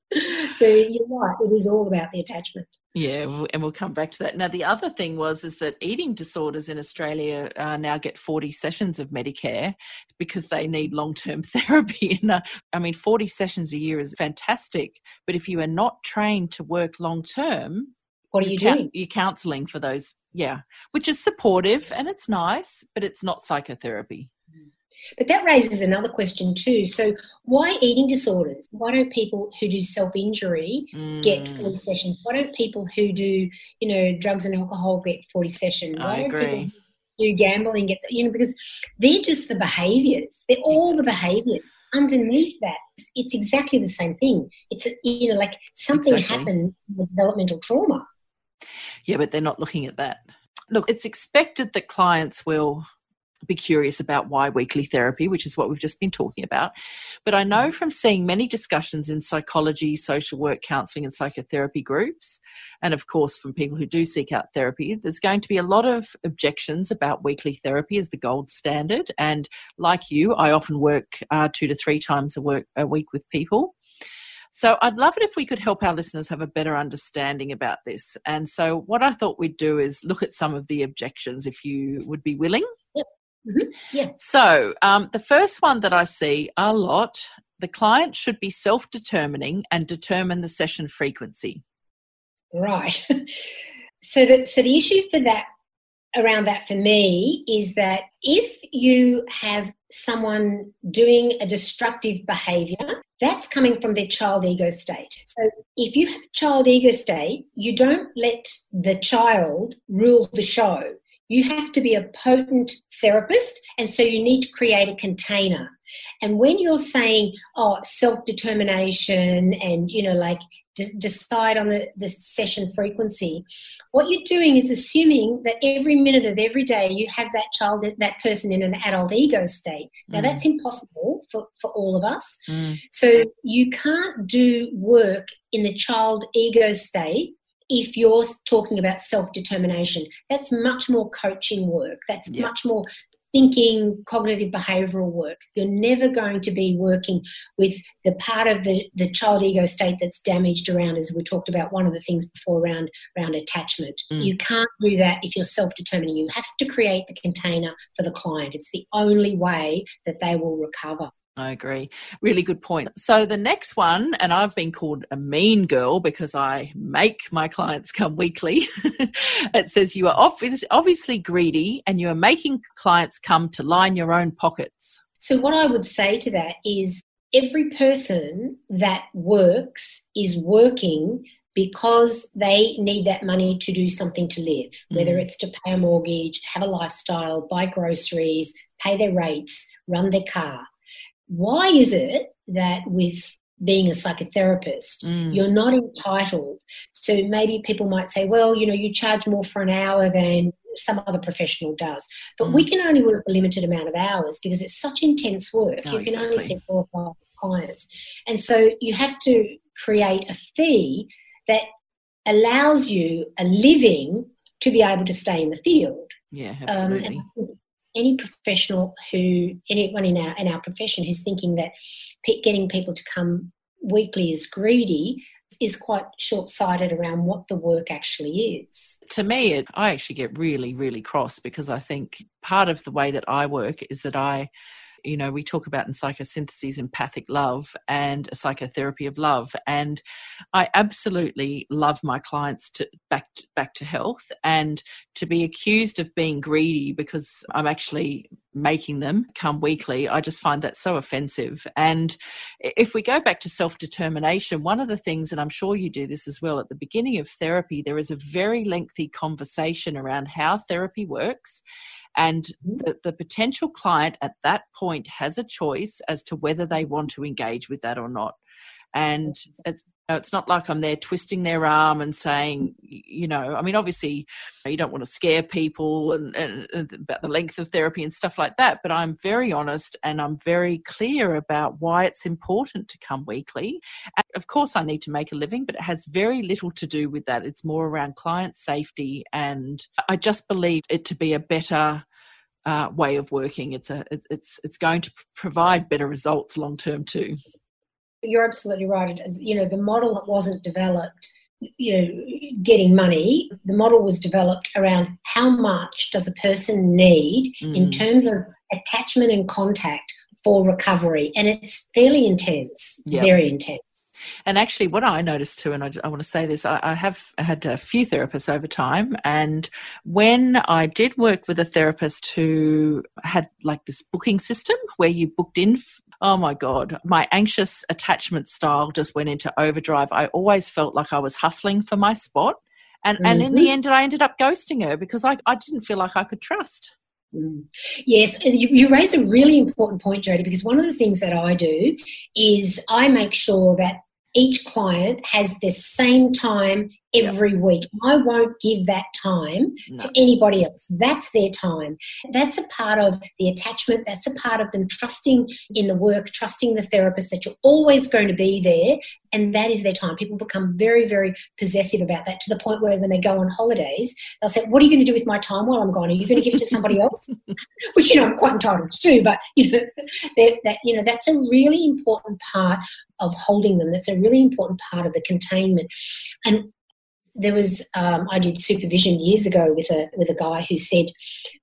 So you're right, it is all about the attachment. Yeah, and we'll come back to that. Now, the other thing was is that eating disorders in Australia uh, now get 40 sessions of Medicare because they need long-term therapy. And uh, I mean, 40 sessions a year is fantastic, but if you are not trained to work long-term, what are you doing? You're counselling for those, yeah, which is supportive and it's nice, but it's not psychotherapy. But that raises another question too. So, why eating disorders? Why don't people who do self injury mm. get 40 sessions? Why don't people who do, you know, drugs and alcohol get 40 sessions? Why I agree. do gambling get, you know, because they're just the behaviors. They're all the behaviors. Underneath that, it's exactly the same thing. It's, you know, like something exactly. happened with developmental trauma. Yeah, but they're not looking at that. Look, it's expected that clients will be curious about why weekly therapy, which is what we've just been talking about. But I know from seeing many discussions in psychology, social work, counseling, and psychotherapy groups, and of course from people who do seek out therapy, there's going to be a lot of objections about weekly therapy as the gold standard. And like you, I often work uh, two to three times a, work, a week with people. So I'd love it if we could help our listeners have a better understanding about this. And so what I thought we'd do is look at some of the objections if you would be willing. Mm-hmm. Yeah. So um, the first one that I see a lot the client should be self determining and determine the session frequency. Right. so, the, so the issue for that around that for me is that if you have someone doing a destructive behavior, that's coming from their child ego state. So if you have a child ego state, you don't let the child rule the show you have to be a potent therapist, and so you need to create a container. And when you're saying, oh, self determination and, you know, like d- decide on the, the session frequency, what you're doing is assuming that every minute of every day you have that child, that person in an adult ego state. Now, mm. that's impossible for, for all of us. Mm. So you can't do work in the child ego state if you're talking about self determination. That's much more coaching work. That's yeah. much more thinking, cognitive behavioral work. You're never going to be working with the part of the, the child ego state that's damaged around, as we talked about one of the things before around, around attachment. Mm. You can't do that if you're self determining. You have to create the container for the client. It's the only way that they will recover. I agree. Really good point. So the next one, and I've been called a mean girl because I make my clients come weekly. it says you are obviously greedy and you are making clients come to line your own pockets. So what I would say to that is every person that works is working because they need that money to do something to live, mm. whether it's to pay a mortgage, have a lifestyle, buy groceries, pay their rates, run their car why is it that with being a psychotherapist, mm. you're not entitled? So maybe people might say, well, you know, you charge more for an hour than some other professional does. But mm. we can only work a limited amount of hours because it's such intense work. Oh, you can exactly. only see four or five clients. And so you have to create a fee that allows you a living to be able to stay in the field. Yeah, absolutely. Um, any professional who anyone in our in our profession who's thinking that getting people to come weekly is greedy is quite short-sighted around what the work actually is. To me, it, I actually get really, really cross because I think part of the way that I work is that I you know, we talk about in psychosynthesis empathic love and a psychotherapy of love. And I absolutely love my clients to back to, back to health and to be accused of being greedy because I'm actually making them come weekly. I just find that so offensive. And if we go back to self determination, one of the things, and I'm sure you do this as well, at the beginning of therapy, there is a very lengthy conversation around how therapy works and mm-hmm. the, the potential client at that point has a choice as to whether they want to engage with that or not. And it's it's not like I'm there twisting their arm and saying, you know, I mean, obviously, you don't want to scare people and, and, and, about the length of therapy and stuff like that. But I'm very honest and I'm very clear about why it's important to come weekly. And of course, I need to make a living, but it has very little to do with that. It's more around client safety. And I just believe it to be a better uh, way of working. It's a it's it's going to provide better results long term too. You're absolutely right. You know, the model wasn't developed. You know, getting money. The model was developed around how much does a person need mm. in terms of attachment and contact for recovery, and it's fairly intense. Yep. very intense. And actually, what I noticed too, and I, I want to say this, I, I, have had a few therapists over time. And when I did work with a therapist who had like this booking system where you booked in oh my god my anxious attachment style just went into overdrive i always felt like i was hustling for my spot and mm-hmm. and in the mm-hmm. end i ended up ghosting her because i, I didn't feel like i could trust mm. Yes, you, you raise a really important point, Jody, because one of the things that I do is I make sure that each client has the same time every yep. week. I won't give that time no. to anybody else. That's their time. That's a part of the attachment. That's a part of them trusting in the work, trusting the therapist that you're always going to be there. And that is their time. People become very, very possessive about that to the point where when they go on holidays, they'll say, What are you going to do with my time while I'm gone? Are you going to give it to somebody else? Which, you know, I'm quite entitled to do, but, you know, that, you know, that's a really important part of holding them. That's a really important part of the containment. And there was um, I did supervision years ago with a with a guy who said,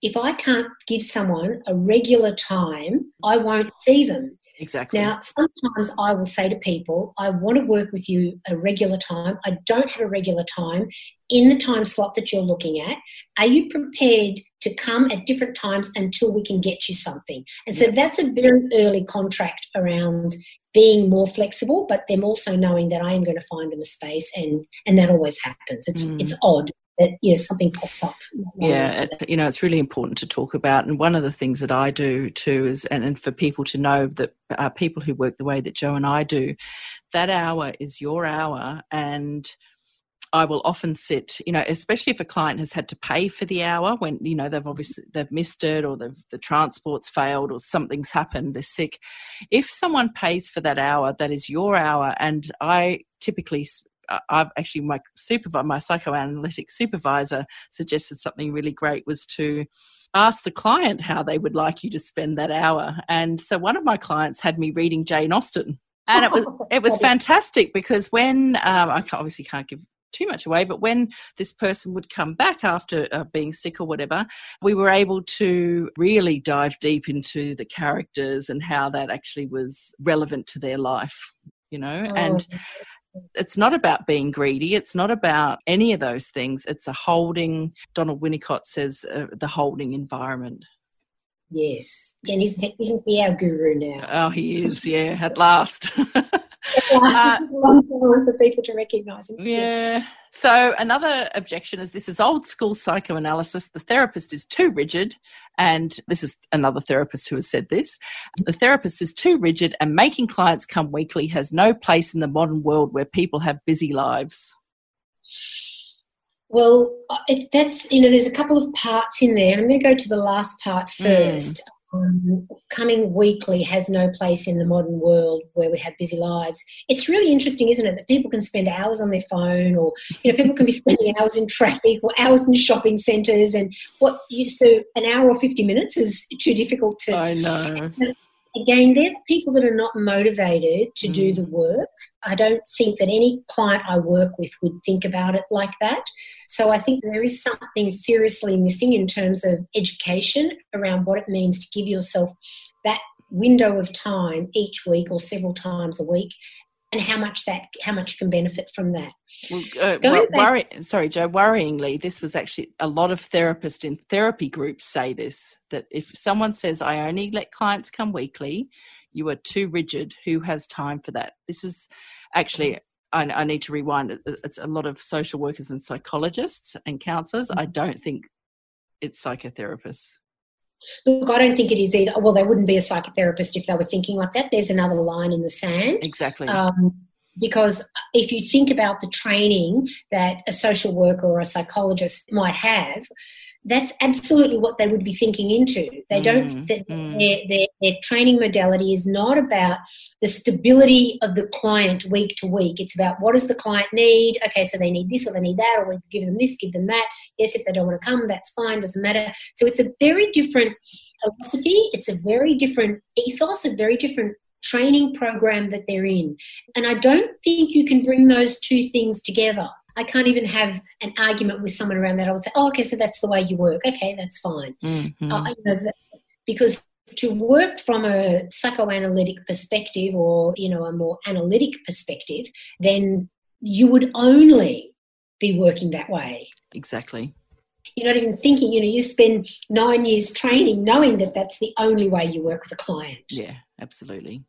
if I can't give someone a regular time, I won't see them. Exactly. Now, sometimes I will say to people, I want to work with you a regular time. I don't have a regular time in the time slot that you're looking at. Are you prepared to come at different times until we can get you something? And so that's a very early contract around being more flexible, but them also knowing that I am going to find them a space, and and that always happens. It's mm. it's odd that you know something pops up. Yeah, it, you know it's really important to talk about, and one of the things that I do too is, and, and for people to know that uh, people who work the way that Jo and I do, that hour is your hour, and I will often sit, you know, especially if a client has had to pay for the hour when, you know, they've obviously they've missed it or the the transport's failed or something's happened, they're sick. If someone pays for that hour, that is your hour. And I typically I've actually my supervisor, my psychoanalytic supervisor suggested something really great was to ask the client how they would like you to spend that hour. And so one of my clients had me reading Jane Austen. And it was it was fantastic because when um, I obviously can't give too much away, but when this person would come back after uh, being sick or whatever, we were able to really dive deep into the characters and how that actually was relevant to their life, you know, oh. and it's not about being greedy. It's not about any of those things. It's a holding, Donald Winnicott says, uh, the holding environment. Yes. And isn't, isn't he our guru now? Oh, he is, yeah, at last. uh, for people to recognise him. Yeah. So another objection is this is old school psychoanalysis. The therapist is too rigid, and this is another therapist who has said this. The therapist is too rigid, and making clients come weekly has no place in the modern world where people have busy lives. Well, it, that's you know, there's a couple of parts in there. and I'm going to go to the last part hmm. first. Mm um, coming weekly has no place in the modern world where we have busy lives. It's really interesting, isn't it, that people can spend hours on their phone, or you know, people can be spending hours in traffic or hours in shopping centres, and what you so an hour or fifty minutes is too difficult to. I know again, they're the people that are not motivated to mm. do the work. I don't think that any client I work with would think about it like that. So I think there is something seriously missing in terms of education around what it means to give yourself that window of time each week or several times a week and how much that how much can benefit from that. Well, uh, wor- worry, sorry, Jo. Worryingly, this was actually a lot of therapists in therapy groups say this that if someone says, "I only let clients come weekly," you are too rigid. Who has time for that? This is actually. I, I need to rewind. It's a lot of social workers and psychologists and counselors. Mm-hmm. I don't think it's psychotherapists. Look, I don't think it is either. Well, they wouldn't be a psychotherapist if they were thinking like that. There's another line in the sand. Exactly. Um, because if you think about the training that a social worker or a psychologist might have, that's absolutely what they would be thinking into. They don't. Mm, their, mm. Their, their, their training modality is not about the stability of the client week to week. It's about what does the client need. Okay, so they need this or they need that, or we give them this, give them that. Yes, if they don't want to come, that's fine. Doesn't matter. So it's a very different philosophy. It's a very different ethos. A very different training program that they're in. And I don't think you can bring those two things together. I can't even have an argument with someone around that. I would say, oh, okay, so that's the way you work. Okay, that's fine. Mm-hmm. Uh, you know, that, because to work from a psychoanalytic perspective or, you know, a more analytic perspective, then you would only be working that way. Exactly. You're not even thinking, you know, you spend nine years training knowing that that's the only way you work with a client. Yeah, absolutely.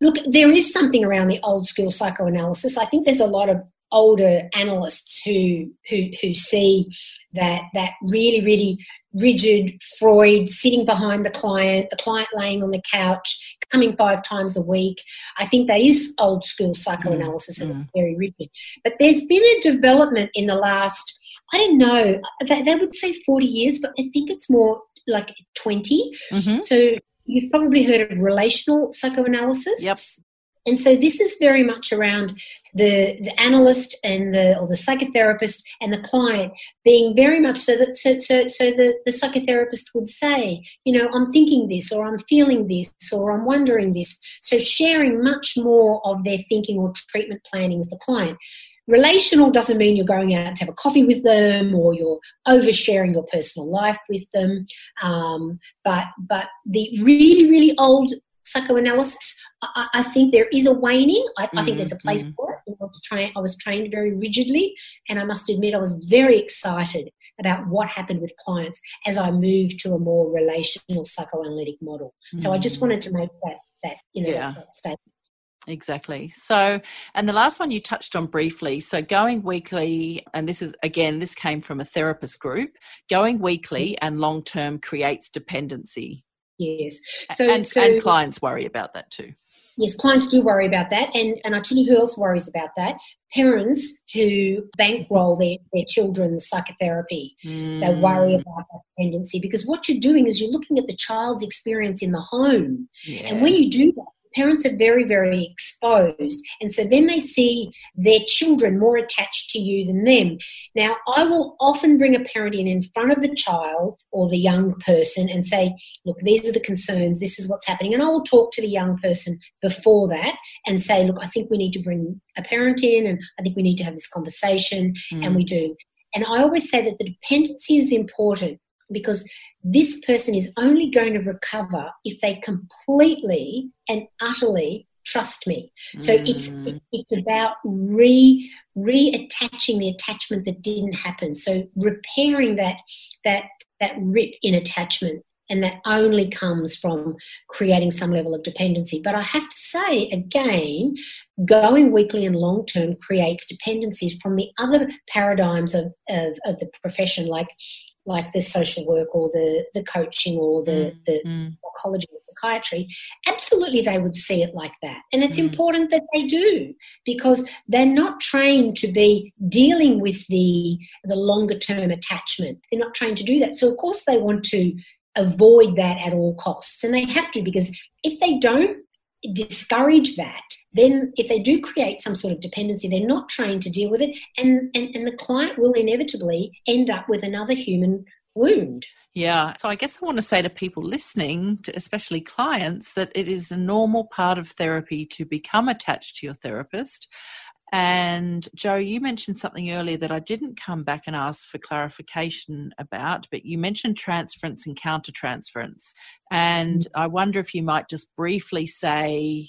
Look, there is something around the old school psychoanalysis. I think there's a lot of older analysts who who who see that that really really rigid Freud sitting behind the client, the client laying on the couch, coming five times a week. I think that is old school psychoanalysis mm, and mm. very rigid. But there's been a development in the last, I don't know, they, they would say 40 years, but I think it's more like 20. Mm-hmm. So you've probably heard of relational psychoanalysis. Yep. And so this is very much around the, the analyst and the or the psychotherapist and the client being very much so that so so, so the, the psychotherapist would say, you know, I'm thinking this or I'm feeling this or I'm wondering this. So sharing much more of their thinking or treatment planning with the client. Relational doesn't mean you're going out to have a coffee with them or you're oversharing your personal life with them. Um, but but the really really old psychoanalysis, I, I, think there is a waning. I, mm-hmm. I think there's a place mm-hmm. for it. I was, trained, I was trained very rigidly, and I must admit I was very excited about what happened with clients as I moved to a more relational psychoanalytic model. Mm-hmm. So I just mm. wanted to make that that you know yeah. that, that statement. Exactly. So, and the last one you touched on briefly. So, going weekly, and this is again, this came from a therapist group. Going weekly mm-hmm. and long term creates dependency. Yes. So and, so, and clients worry about that too. Yes, clients do worry about that. And, and I tell you who else worries about that. Parents who bankroll their, their children's psychotherapy. Mm. They worry about that dependency because what you're doing is you're looking at the child's experience in the home. Yeah. And when you do that, parents are very, very exposed. And so then they see their children more attached to you than them. Now, I will often bring a parent in in front of the child or the young person and say, look, these are the concerns, this is what's happening. And I will talk to the young person before that and say, look, I think we need to bring a parent in and I think we need to have this conversation. Mm. And we do. And I always say that the dependency is important because this person is only going to recover if they completely and utterly trust me. So mm. it's, it's, it's about re reattaching the attachment that didn't happen. So repairing that that that rip in attachment. And that only comes from creating some level of dependency. But I have to say again, going weekly and long term creates dependencies from the other paradigms of, of, of the profession, like like the social work or the, the coaching or the, mm, the mm. psychology or psychiatry, absolutely they would see it like that. And it's mm. important that they do because they're not trained to be dealing with the, the longer term attachment. They're not trained to do that. So, of course, they want to avoid that at all costs. And they have to because if they don't discourage that, then if they do create some sort of dependency, they're not trained to deal with it, and, and, and the client will inevitably end up with another human wound. Yeah. So I guess I want to say to people listening, to especially clients, that it is a normal part of therapy to become attached to your therapist. And Jo, you mentioned something earlier that I didn't come back and ask for clarification about, but you mentioned transference and countertransference. And mm-hmm. I wonder if you might just briefly say,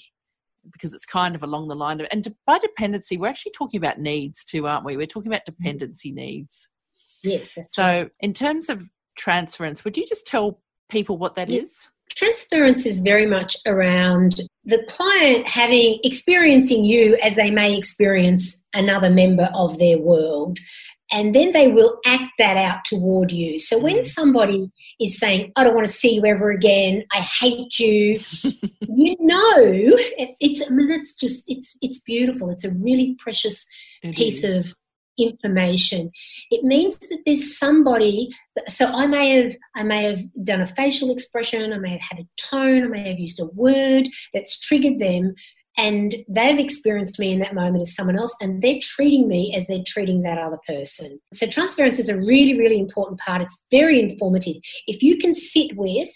because it's kind of along the line of, and by dependency, we're actually talking about needs too, aren't we? We're talking about mm-hmm. dependency needs. Yes. so, right. in terms of transference, would you just tell people what that is? Transference is very much around the client having experiencing you as they may experience another member of their world and then they will act that out toward you. So when mm. somebody is saying, I don't want to see you ever again, I hate you, you know, it, it's, I mean, that's just, it's, it's beautiful. It's a really precious it piece is. of information. It means that there's somebody, so I may have, I may have done a facial expression, I may have had a tone, I may have used a word that's triggered them and they've experienced me in that moment as someone else and they're treating me as they're treating that other person. So transference is a really really important part. It's very informative. If you can sit with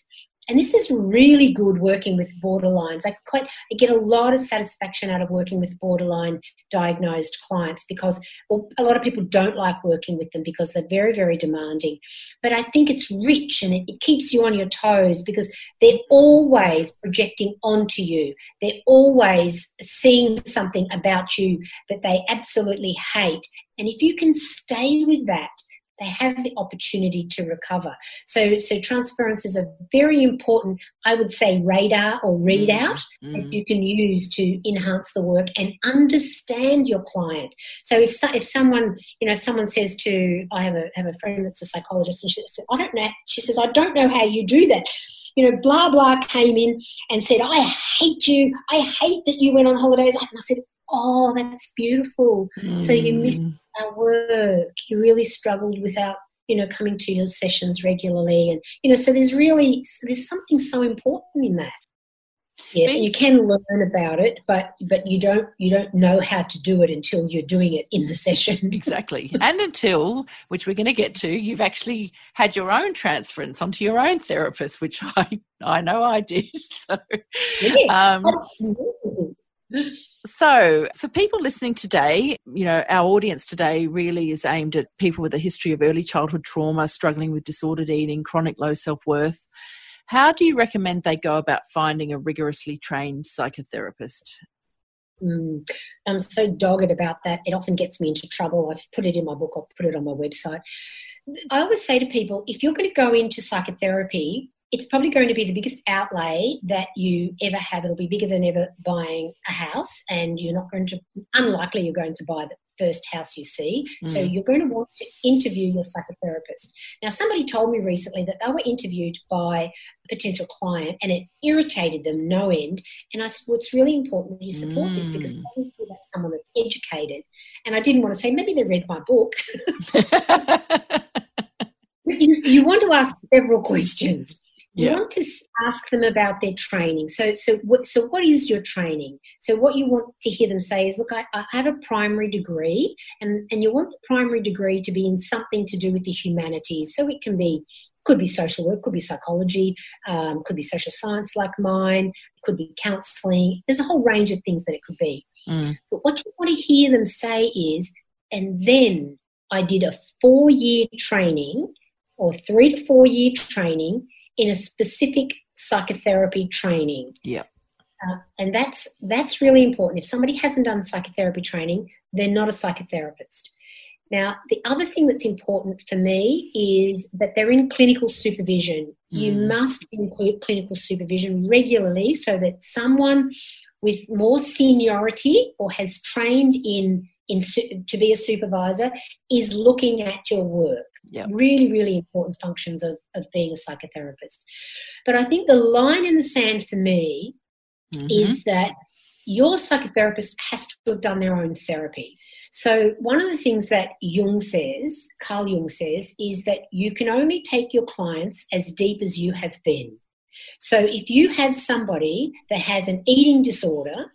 and this is really good working with borderlines. I quite I get a lot of satisfaction out of working with borderline diagnosed clients because well, a lot of people don't like working with them because they're very, very demanding. But I think it's rich and it, it keeps you on your toes because they're always projecting onto you. They're always seeing something about you that they absolutely hate. And if you can stay with that they have the opportunity to recover. So, so transference is a very important, I would say, radar or readout mm-hmm. that you can use to enhance the work and understand your client. So, if so, if someone, you know, if someone says to, I have a have a friend that's a psychologist, and she says, I don't know. She says, I don't know how you do that you know, blah, blah came in and said, I hate you. I hate that you went on holidays. And I said, oh, that's beautiful. Mm. So you missed mm. our work. You really struggled without, you know, coming to your sessions regularly. And, you know, so there's really, there's something so important in that. Yes, you can learn about it, but but you don't you don't know how to do it until you're doing it in the session. exactly, and until which we're going to get to, you've actually had your own transference onto your own therapist, which I I know I did. So, yes, um, so, for people listening today, you know, our audience today really is aimed at people with a history of early childhood trauma, struggling with disordered eating, chronic low self worth. How do you recommend they go about finding a rigorously trained psychotherapist? Mm, I'm so dogged about that. It often gets me into trouble. I've put it in my book, I'll put it on my website. I always say to people if you're going to go into psychotherapy, it's probably going to be the biggest outlay that you ever have. It'll be bigger than ever buying a house, and you're not going to, unlikely, you're going to buy the first house you see. Mm. So you're going to want to interview your psychotherapist. Now, somebody told me recently that they were interviewed by a potential client and it irritated them no end. And I said, Well, it's really important that you support mm. this because mm. that's someone that's educated. And I didn't want to say, maybe they read my book. you, you want to ask several questions yeah. you want to ask them about their training. So, so, what, so what is your training? So, what you want to hear them say is, look, I, I have a primary degree, and, and you want the primary degree to be in something to do with the humanities. So, it can be could be social work, could be psychology, um, could be social science like mine, could be counselling. There's a whole range of things that it could be. Mm. But what you want to hear them say is, and then I did a four year training or three to four year training in a specific psychotherapy training. Yeah. Uh, and that's that's really important. If somebody hasn't done psychotherapy training, they're not a psychotherapist. Now, the other thing that's important for me is that they're in clinical supervision. Mm. You must be in clinical supervision regularly so that someone with more seniority or has trained in, in to be a supervisor is looking at your work. Yep. Really, really important functions of, of being a psychotherapist. But I think the line in the sand for me mm-hmm. is that your psychotherapist has to have done their own therapy. So, one of the things that Jung says, Carl Jung says, is that you can only take your clients as deep as you have been. So, if you have somebody that has an eating disorder,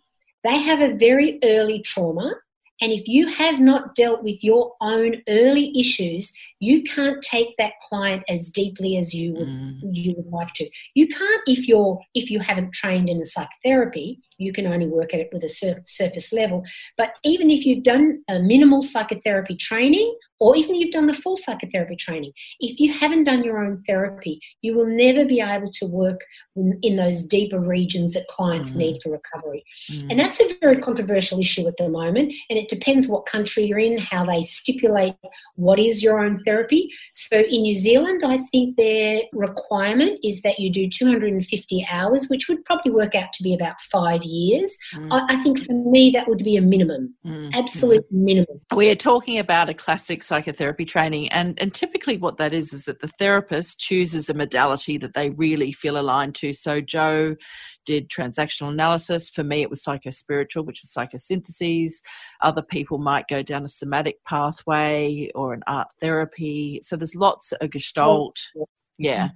they have a very early trauma and if you have not dealt with your own early issues, you can't take that client as deeply as you would mm. you would like to. You can't if you're if you haven't trained in a psychotherapy. You can only work at it with a sur- surface level. But even if you've done a minimal psychotherapy training, or even you've done the full psychotherapy training, if you haven't done your own therapy, you will never be able to work in, in those deeper regions that clients mm. need for recovery. Mm. And that's a very controversial issue at the moment. And it depends what country you're in, how they stipulate what is your own therapy. So in New Zealand, I think their requirement is that you do 250 hours, which would probably work out to be about five years. Mm. I, I, think for me, that would be a minimum, mm. absolute mm. minimum. We are talking about a classic psychotherapy training, and, and typically what that is is that the therapist chooses a modality that they really feel aligned to. So, Jo did transactional analysis. For me, it was psychospiritual, which was psychosynthesis. Other people might go down a somatic pathway or an art therapy. So there's lots of gestalt. Yeah.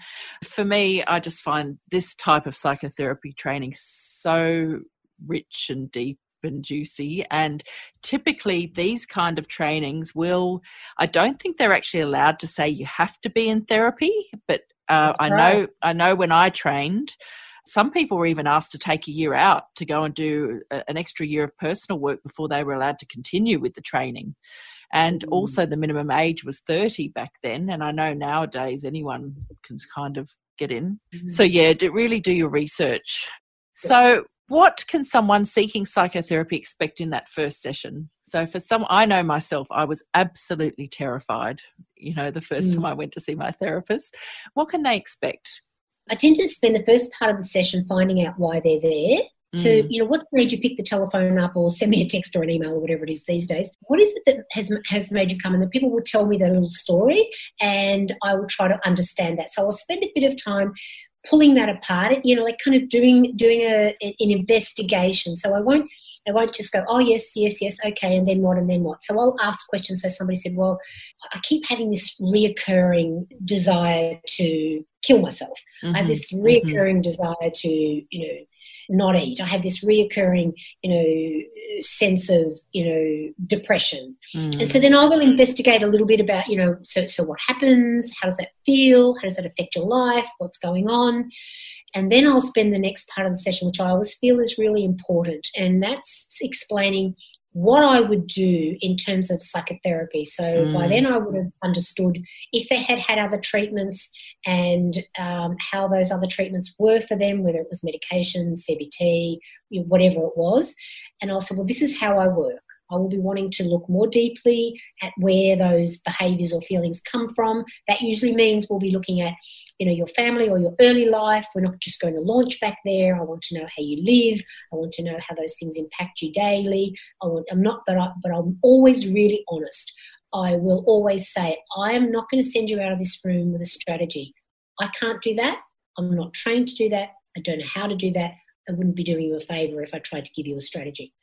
For me, I just find this type of psychotherapy training so rich and deep and juicy and typically these kind of trainings will i don't think they're actually allowed to say you have to be in therapy but uh, i know i know when i trained some people were even asked to take a year out to go and do a, an extra year of personal work before they were allowed to continue with the training. And mm. also, the minimum age was 30 back then. And I know nowadays anyone can kind of get in. Mm. So, yeah, really do your research. So, what can someone seeking psychotherapy expect in that first session? So, for some, I know myself, I was absolutely terrified, you know, the first mm. time I went to see my therapist. What can they expect? I tend to spend the first part of the session finding out why they're there. Mm. So, you know, what's made you pick the telephone up or send me a text or an email or whatever it is these days? What is it that has has made you come? And the people will tell me their little story and I will try to understand that. So I'll spend a bit of time pulling that apart, you know, like kind of doing doing a, an investigation. So I won't I won't just go, oh, yes, yes, yes, okay, and then what, and then what. So I'll ask questions. So somebody said, well, I keep having this reoccurring desire to kill myself. Mm-hmm. I have this mm-hmm. reoccurring mm-hmm. desire to, you know, not eat. I have this reoccurring, you know, sense of, you know, depression. Mm. And so then I will investigate a little bit about, you know, so, so what happens? How does that feel? How does that affect your life? What's going on? And then I'll spend the next part of the session, which I always feel is really important, and that's explaining what I would do in terms of psychotherapy. So mm. by then, I would have understood if they had had other treatments and um, how those other treatments were for them, whether it was medication, CBT, whatever it was. And I'll say, well, this is how I work. I will be wanting to look more deeply at where those behaviors or feelings come from. That usually means we'll be looking at, you know, your family or your early life. We're not just going to launch back there. I want to know how you live. I want to know how those things impact you daily. I want, I'm not, but, I, but I'm always really honest. I will always say, I am not going to send you out of this room with a strategy. I can't do that. I'm not trained to do that. I don't know how to do that. I wouldn't be doing you a favor if I tried to give you a strategy.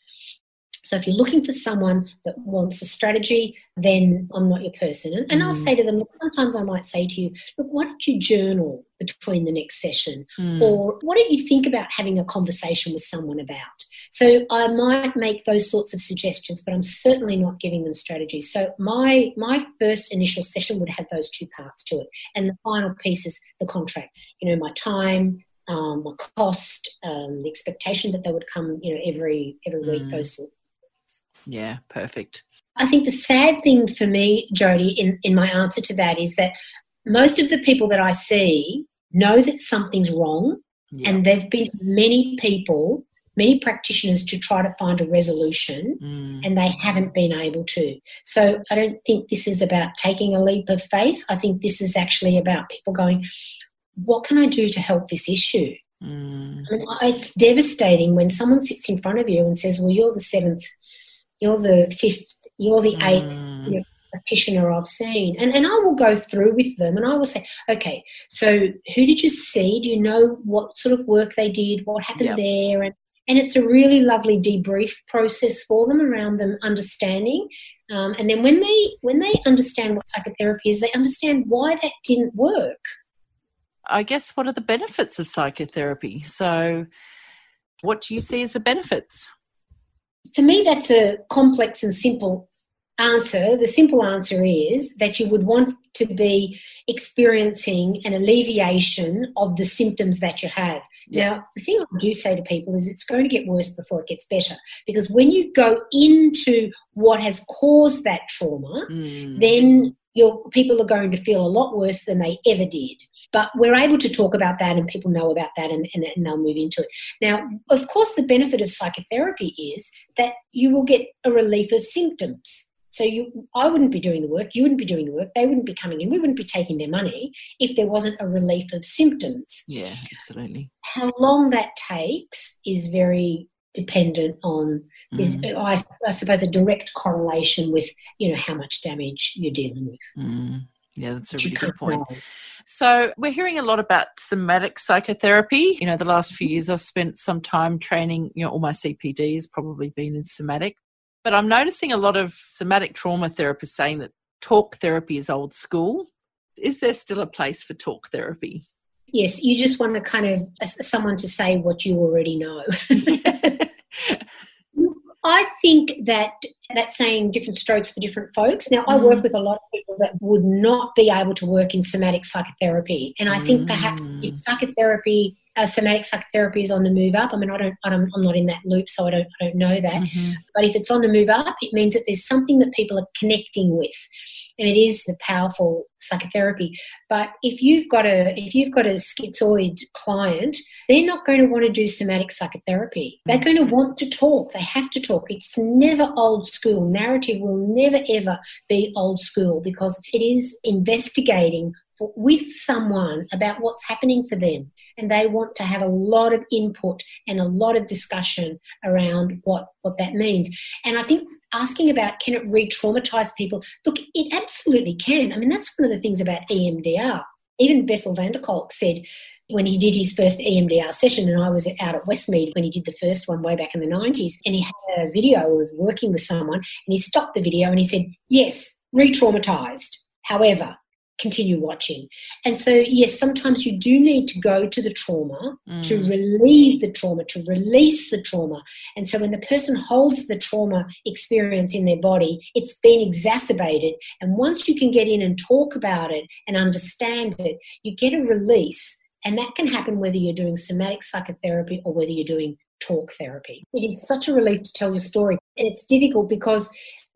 So if you're looking for someone that wants a strategy, then I'm not your person. And, and mm. I'll say to them, look, sometimes I might say to you, look, why don't you journal between the next session? Mm. Or what don't you think about having a conversation with someone about? So I might make those sorts of suggestions, but I'm certainly not giving them strategies. So my my first initial session would have those two parts to it. And the final piece is the contract. You know, my time, um, my cost, um, the expectation that they would come, you know, every every week, mm. those sorts yeah, perfect. I think the sad thing for me, Jody, in, in my answer to that is that most of the people that I see know that something's wrong, yeah. and they've been many people, many practitioners to try to find a resolution, mm. and they haven't been able to. So I don't think this is about taking a leap of faith. I think this is actually about people going, what can I do to help this issue? Mm. I mean, it's devastating when someone sits in front of you and says, Well, you're the seventh you're the fifth, you're the eighth mm. you know, practitioner I've seen. And, and I will go through with them and I will say, okay, so who did you see? Do you know what sort of work they did? What happened yep. there? And, and it's a really lovely debrief process for them around them understanding. Um, and then when they when they understand what psychotherapy is, they understand why that didn't work. I guess what are the benefits of psychotherapy? So, what do you see as the benefits? For me, that's a complex and simple answer. The simple answer is that you would want to be experiencing an alleviation of the symptoms that you have. Yeah. Now, the thing I do say to people is it's going to get worse before it gets better because when you go into what has caused that trauma, mm. then your people are going to feel a lot worse than they ever did. But we're able to talk about that and people know about that and, and, and they'll move into it. Now, of course, the benefit of psychotherapy is that you will get a relief of symptoms. So you, I wouldn't be doing the work, you wouldn't be doing the work, they wouldn't be coming in, we wouldn't be taking their money if there wasn't a relief of symptoms. Yeah, absolutely. How long that takes is very dependent on mm. is I, I, suppose a direct correlation with you know how much damage you're dealing with. Mm. Yeah, that's a really good point. Know. So, we're hearing a lot about somatic psychotherapy. You know, the last few years I've spent some time training, you know, all my CPD has probably been in somatic. But I'm noticing a lot of somatic trauma therapists saying that talk therapy is old school. Is there still a place for talk therapy? Yes, you just want to kind of someone to say what you already know. I think that that's saying different strokes for different folks. Now, I work mm. with a lot of people that would not be able to work in somatic psychotherapy, and I think perhaps if mm. psychotherapy uh, somatic psychotherapy is on the move up. I mean, I don't, I am not in that loop, so I don't, I don't know that. Mm-hmm. But if it's on the move up, it means that there's something that people are connecting with, and it is a powerful psychotherapy. But if you've got a, if you've got a schizoid client, they're not going to want to do somatic psychotherapy. They're going to want to talk. They have to talk. It's never old school. Narrative will never ever be old school because it is investigating for, with someone about what's happening for them. And they want to have a lot of input and a lot of discussion around what, what that means. And I think asking about can it re traumatize people? Look, it absolutely can. I mean, that's one of the things about EMDR. Even Bessel van der Kolk said when he did his first EMDR session, and I was out at Westmead when he did the first one way back in the 90s, and he had a video of working with someone, and he stopped the video and he said, Yes, re traumatized. However, continue watching. And so, yes, sometimes you do need to go to the trauma mm. to relieve the trauma, to release the trauma. And so, when the person holds the trauma experience in their body, it's been exacerbated. And once you can get in and talk about it and understand it, you get a release. And that can happen whether you're doing somatic psychotherapy or whether you're doing talk therapy. It is such a relief to tell your story. And it's difficult because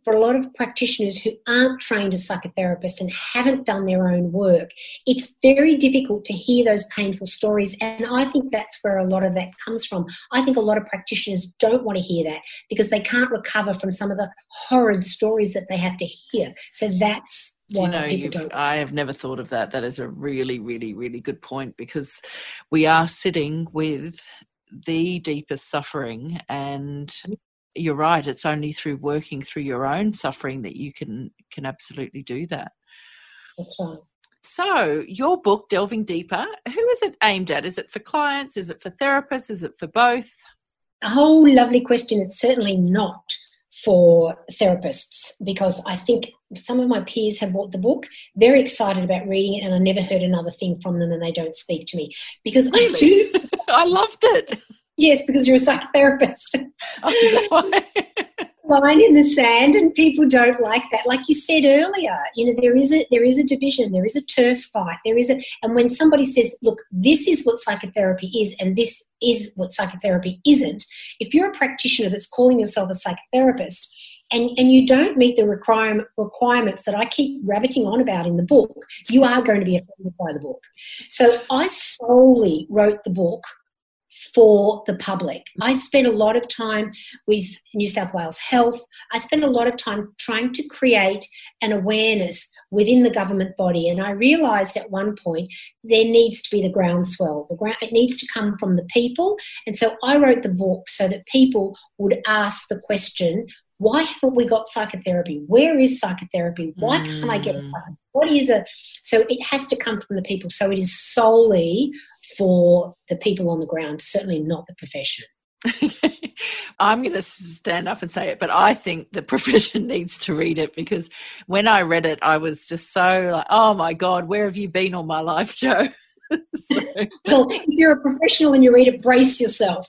for a lot of practitioners who aren't trained as psychotherapists and haven't done their own work, it's very difficult to hear those painful stories. And I think that's where a lot of that comes from. I think a lot of practitioners don't want to hear that because they can't recover from some of the horrid stories that they have to hear. So that's you know, I have never thought of that. That is a really, really, really good point because we are sitting with the deepest suffering and mm you're right it's only through working through your own suffering that you can can absolutely do that that's right so your book delving deeper who is it aimed at is it for clients is it for therapists is it for both a whole lovely question it's certainly not for therapists because I think some of my peers have bought the book, very excited about reading it, and I never heard another thing from them, and they don't speak to me because really? I do. I loved it. Yes, because you're a psychotherapist. Oh, Line in the sand, and people don't like that. Like you said earlier, you know there is a there is a division, there is a turf fight, there is a. And when somebody says, "Look, this is what psychotherapy is, and this is what psychotherapy isn't," if you're a practitioner that's calling yourself a psychotherapist, and, and you don't meet the requirement, requirements that I keep rabbiting on about in the book, you are going to be offended by the book. So I solely wrote the book for the public. I spent a lot of time with New South Wales Health. I spent a lot of time trying to create an awareness within the government body. And I realised at one point there needs to be the groundswell. The ground, it needs to come from the people. And so I wrote the book so that people would ask the question, why haven't we got psychotherapy? Where is psychotherapy? Why can't I get it? Mm. What is it? So it has to come from the people. So it is solely for the people on the ground, certainly not the profession. I'm going to stand up and say it, but I think the profession needs to read it because when I read it, I was just so like, oh my God, where have you been all my life, Jo? so. Well, if you're a professional and you read it, brace yourself.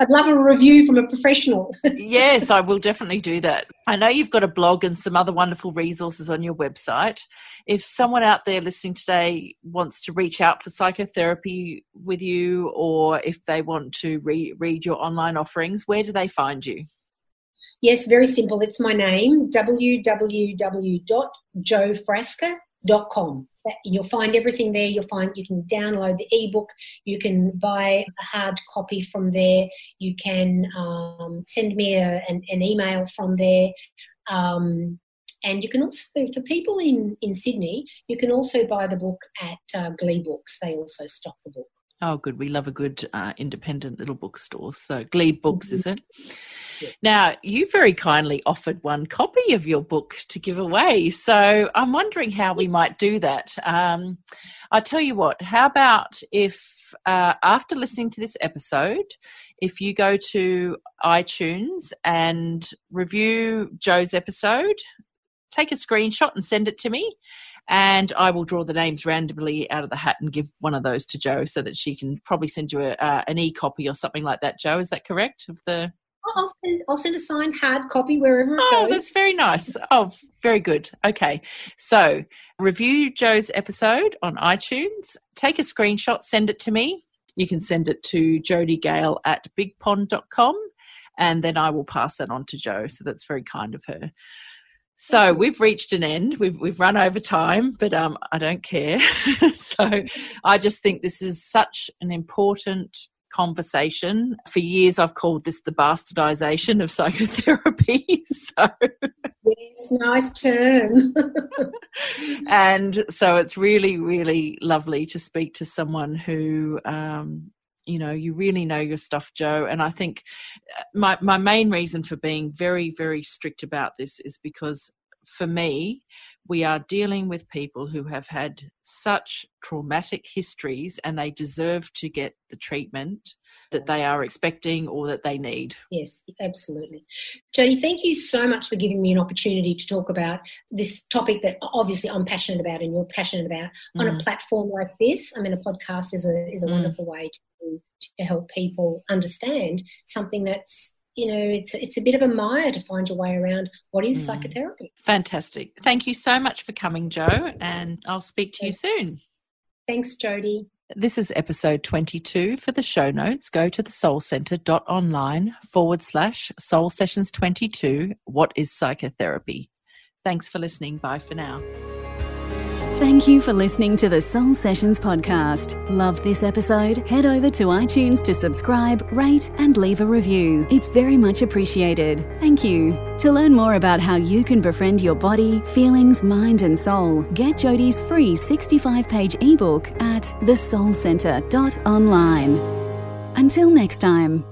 I'd love a review from a professional. yes, I will definitely do that. I know you've got a blog and some other wonderful resources on your website. If someone out there listening today wants to reach out for psychotherapy with you, or if they want to re- read your online offerings, where do they find you? Yes, very simple. It's my name, www.jofrasca.com. you'll find everything there. You'll find you can download the ebook, you can buy a hard copy from there, you can um, send me a, an, an, email from there. Um, and you can also, for people in, in Sydney, you can also buy the book at uh, Gleebooks. They also stock the book. Oh, good. We love a good uh, independent little bookstore. So, Glebe Books, mm-hmm. is it? Yeah. Now, you very kindly offered one copy of your book to give away. So, I'm wondering how we might do that. Um, I tell you what, how about if uh, after listening to this episode, if you go to iTunes and review Jo's episode, take a screenshot and send it to me and I will draw the names randomly out of the hat and give one of those to Jo so that she can probably send you a, uh, an e copy or something like that. Jo, is that correct? Of the I'll send, I'll send a signed hard copy wherever it oh, goes. that's very nice. Oh, very good. Okay. So review Jo's episode on iTunes, take a screenshot, send it to me. You can send it to Jody Gale at bigpond.com and then I will pass that on to Jo. So that's very kind of her. So we've reached an end. We've we've run over time, but um, I don't care. so I just think this is such an important conversation. For years, I've called this the bastardization of psychotherapy. So yes, nice term. and so it's really, really lovely to speak to someone who um, you know you really know your stuff jo. And i think uh, my my main reason for being very very strict about this is because for me we are dealing with people who have had such traumatic histories and they deserve to get the treatment that they are expecting or that they need. Yes, absolutely. Jody, thank you so much for giving me an opportunity to talk about this topic that obviously I'm passionate about and you're passionate about mm. on a mm. platform like this. I mean, a podcast is a, is a mm. wonderful way to, to help people understand something that's you know it's it's a bit of a mire to find your way around what is mm. psychotherapy fantastic thank you so much for coming jo and i'll speak to you soon thanks jody this is episode 22. For the show notes, go to the soulcenter.online forward slash soul sessions 22. What is psychotherapy? Thanks for listening. Bye for now. Thank you for listening to the Soul Sessions podcast. Love this episode? Head over to iTunes to subscribe, rate, and leave a review. It's very much appreciated. Thank you. To learn more about how you can befriend your body, feelings, mind, and soul, get Jody's free 65 page ebook at thesoulcenter.online. Until next time.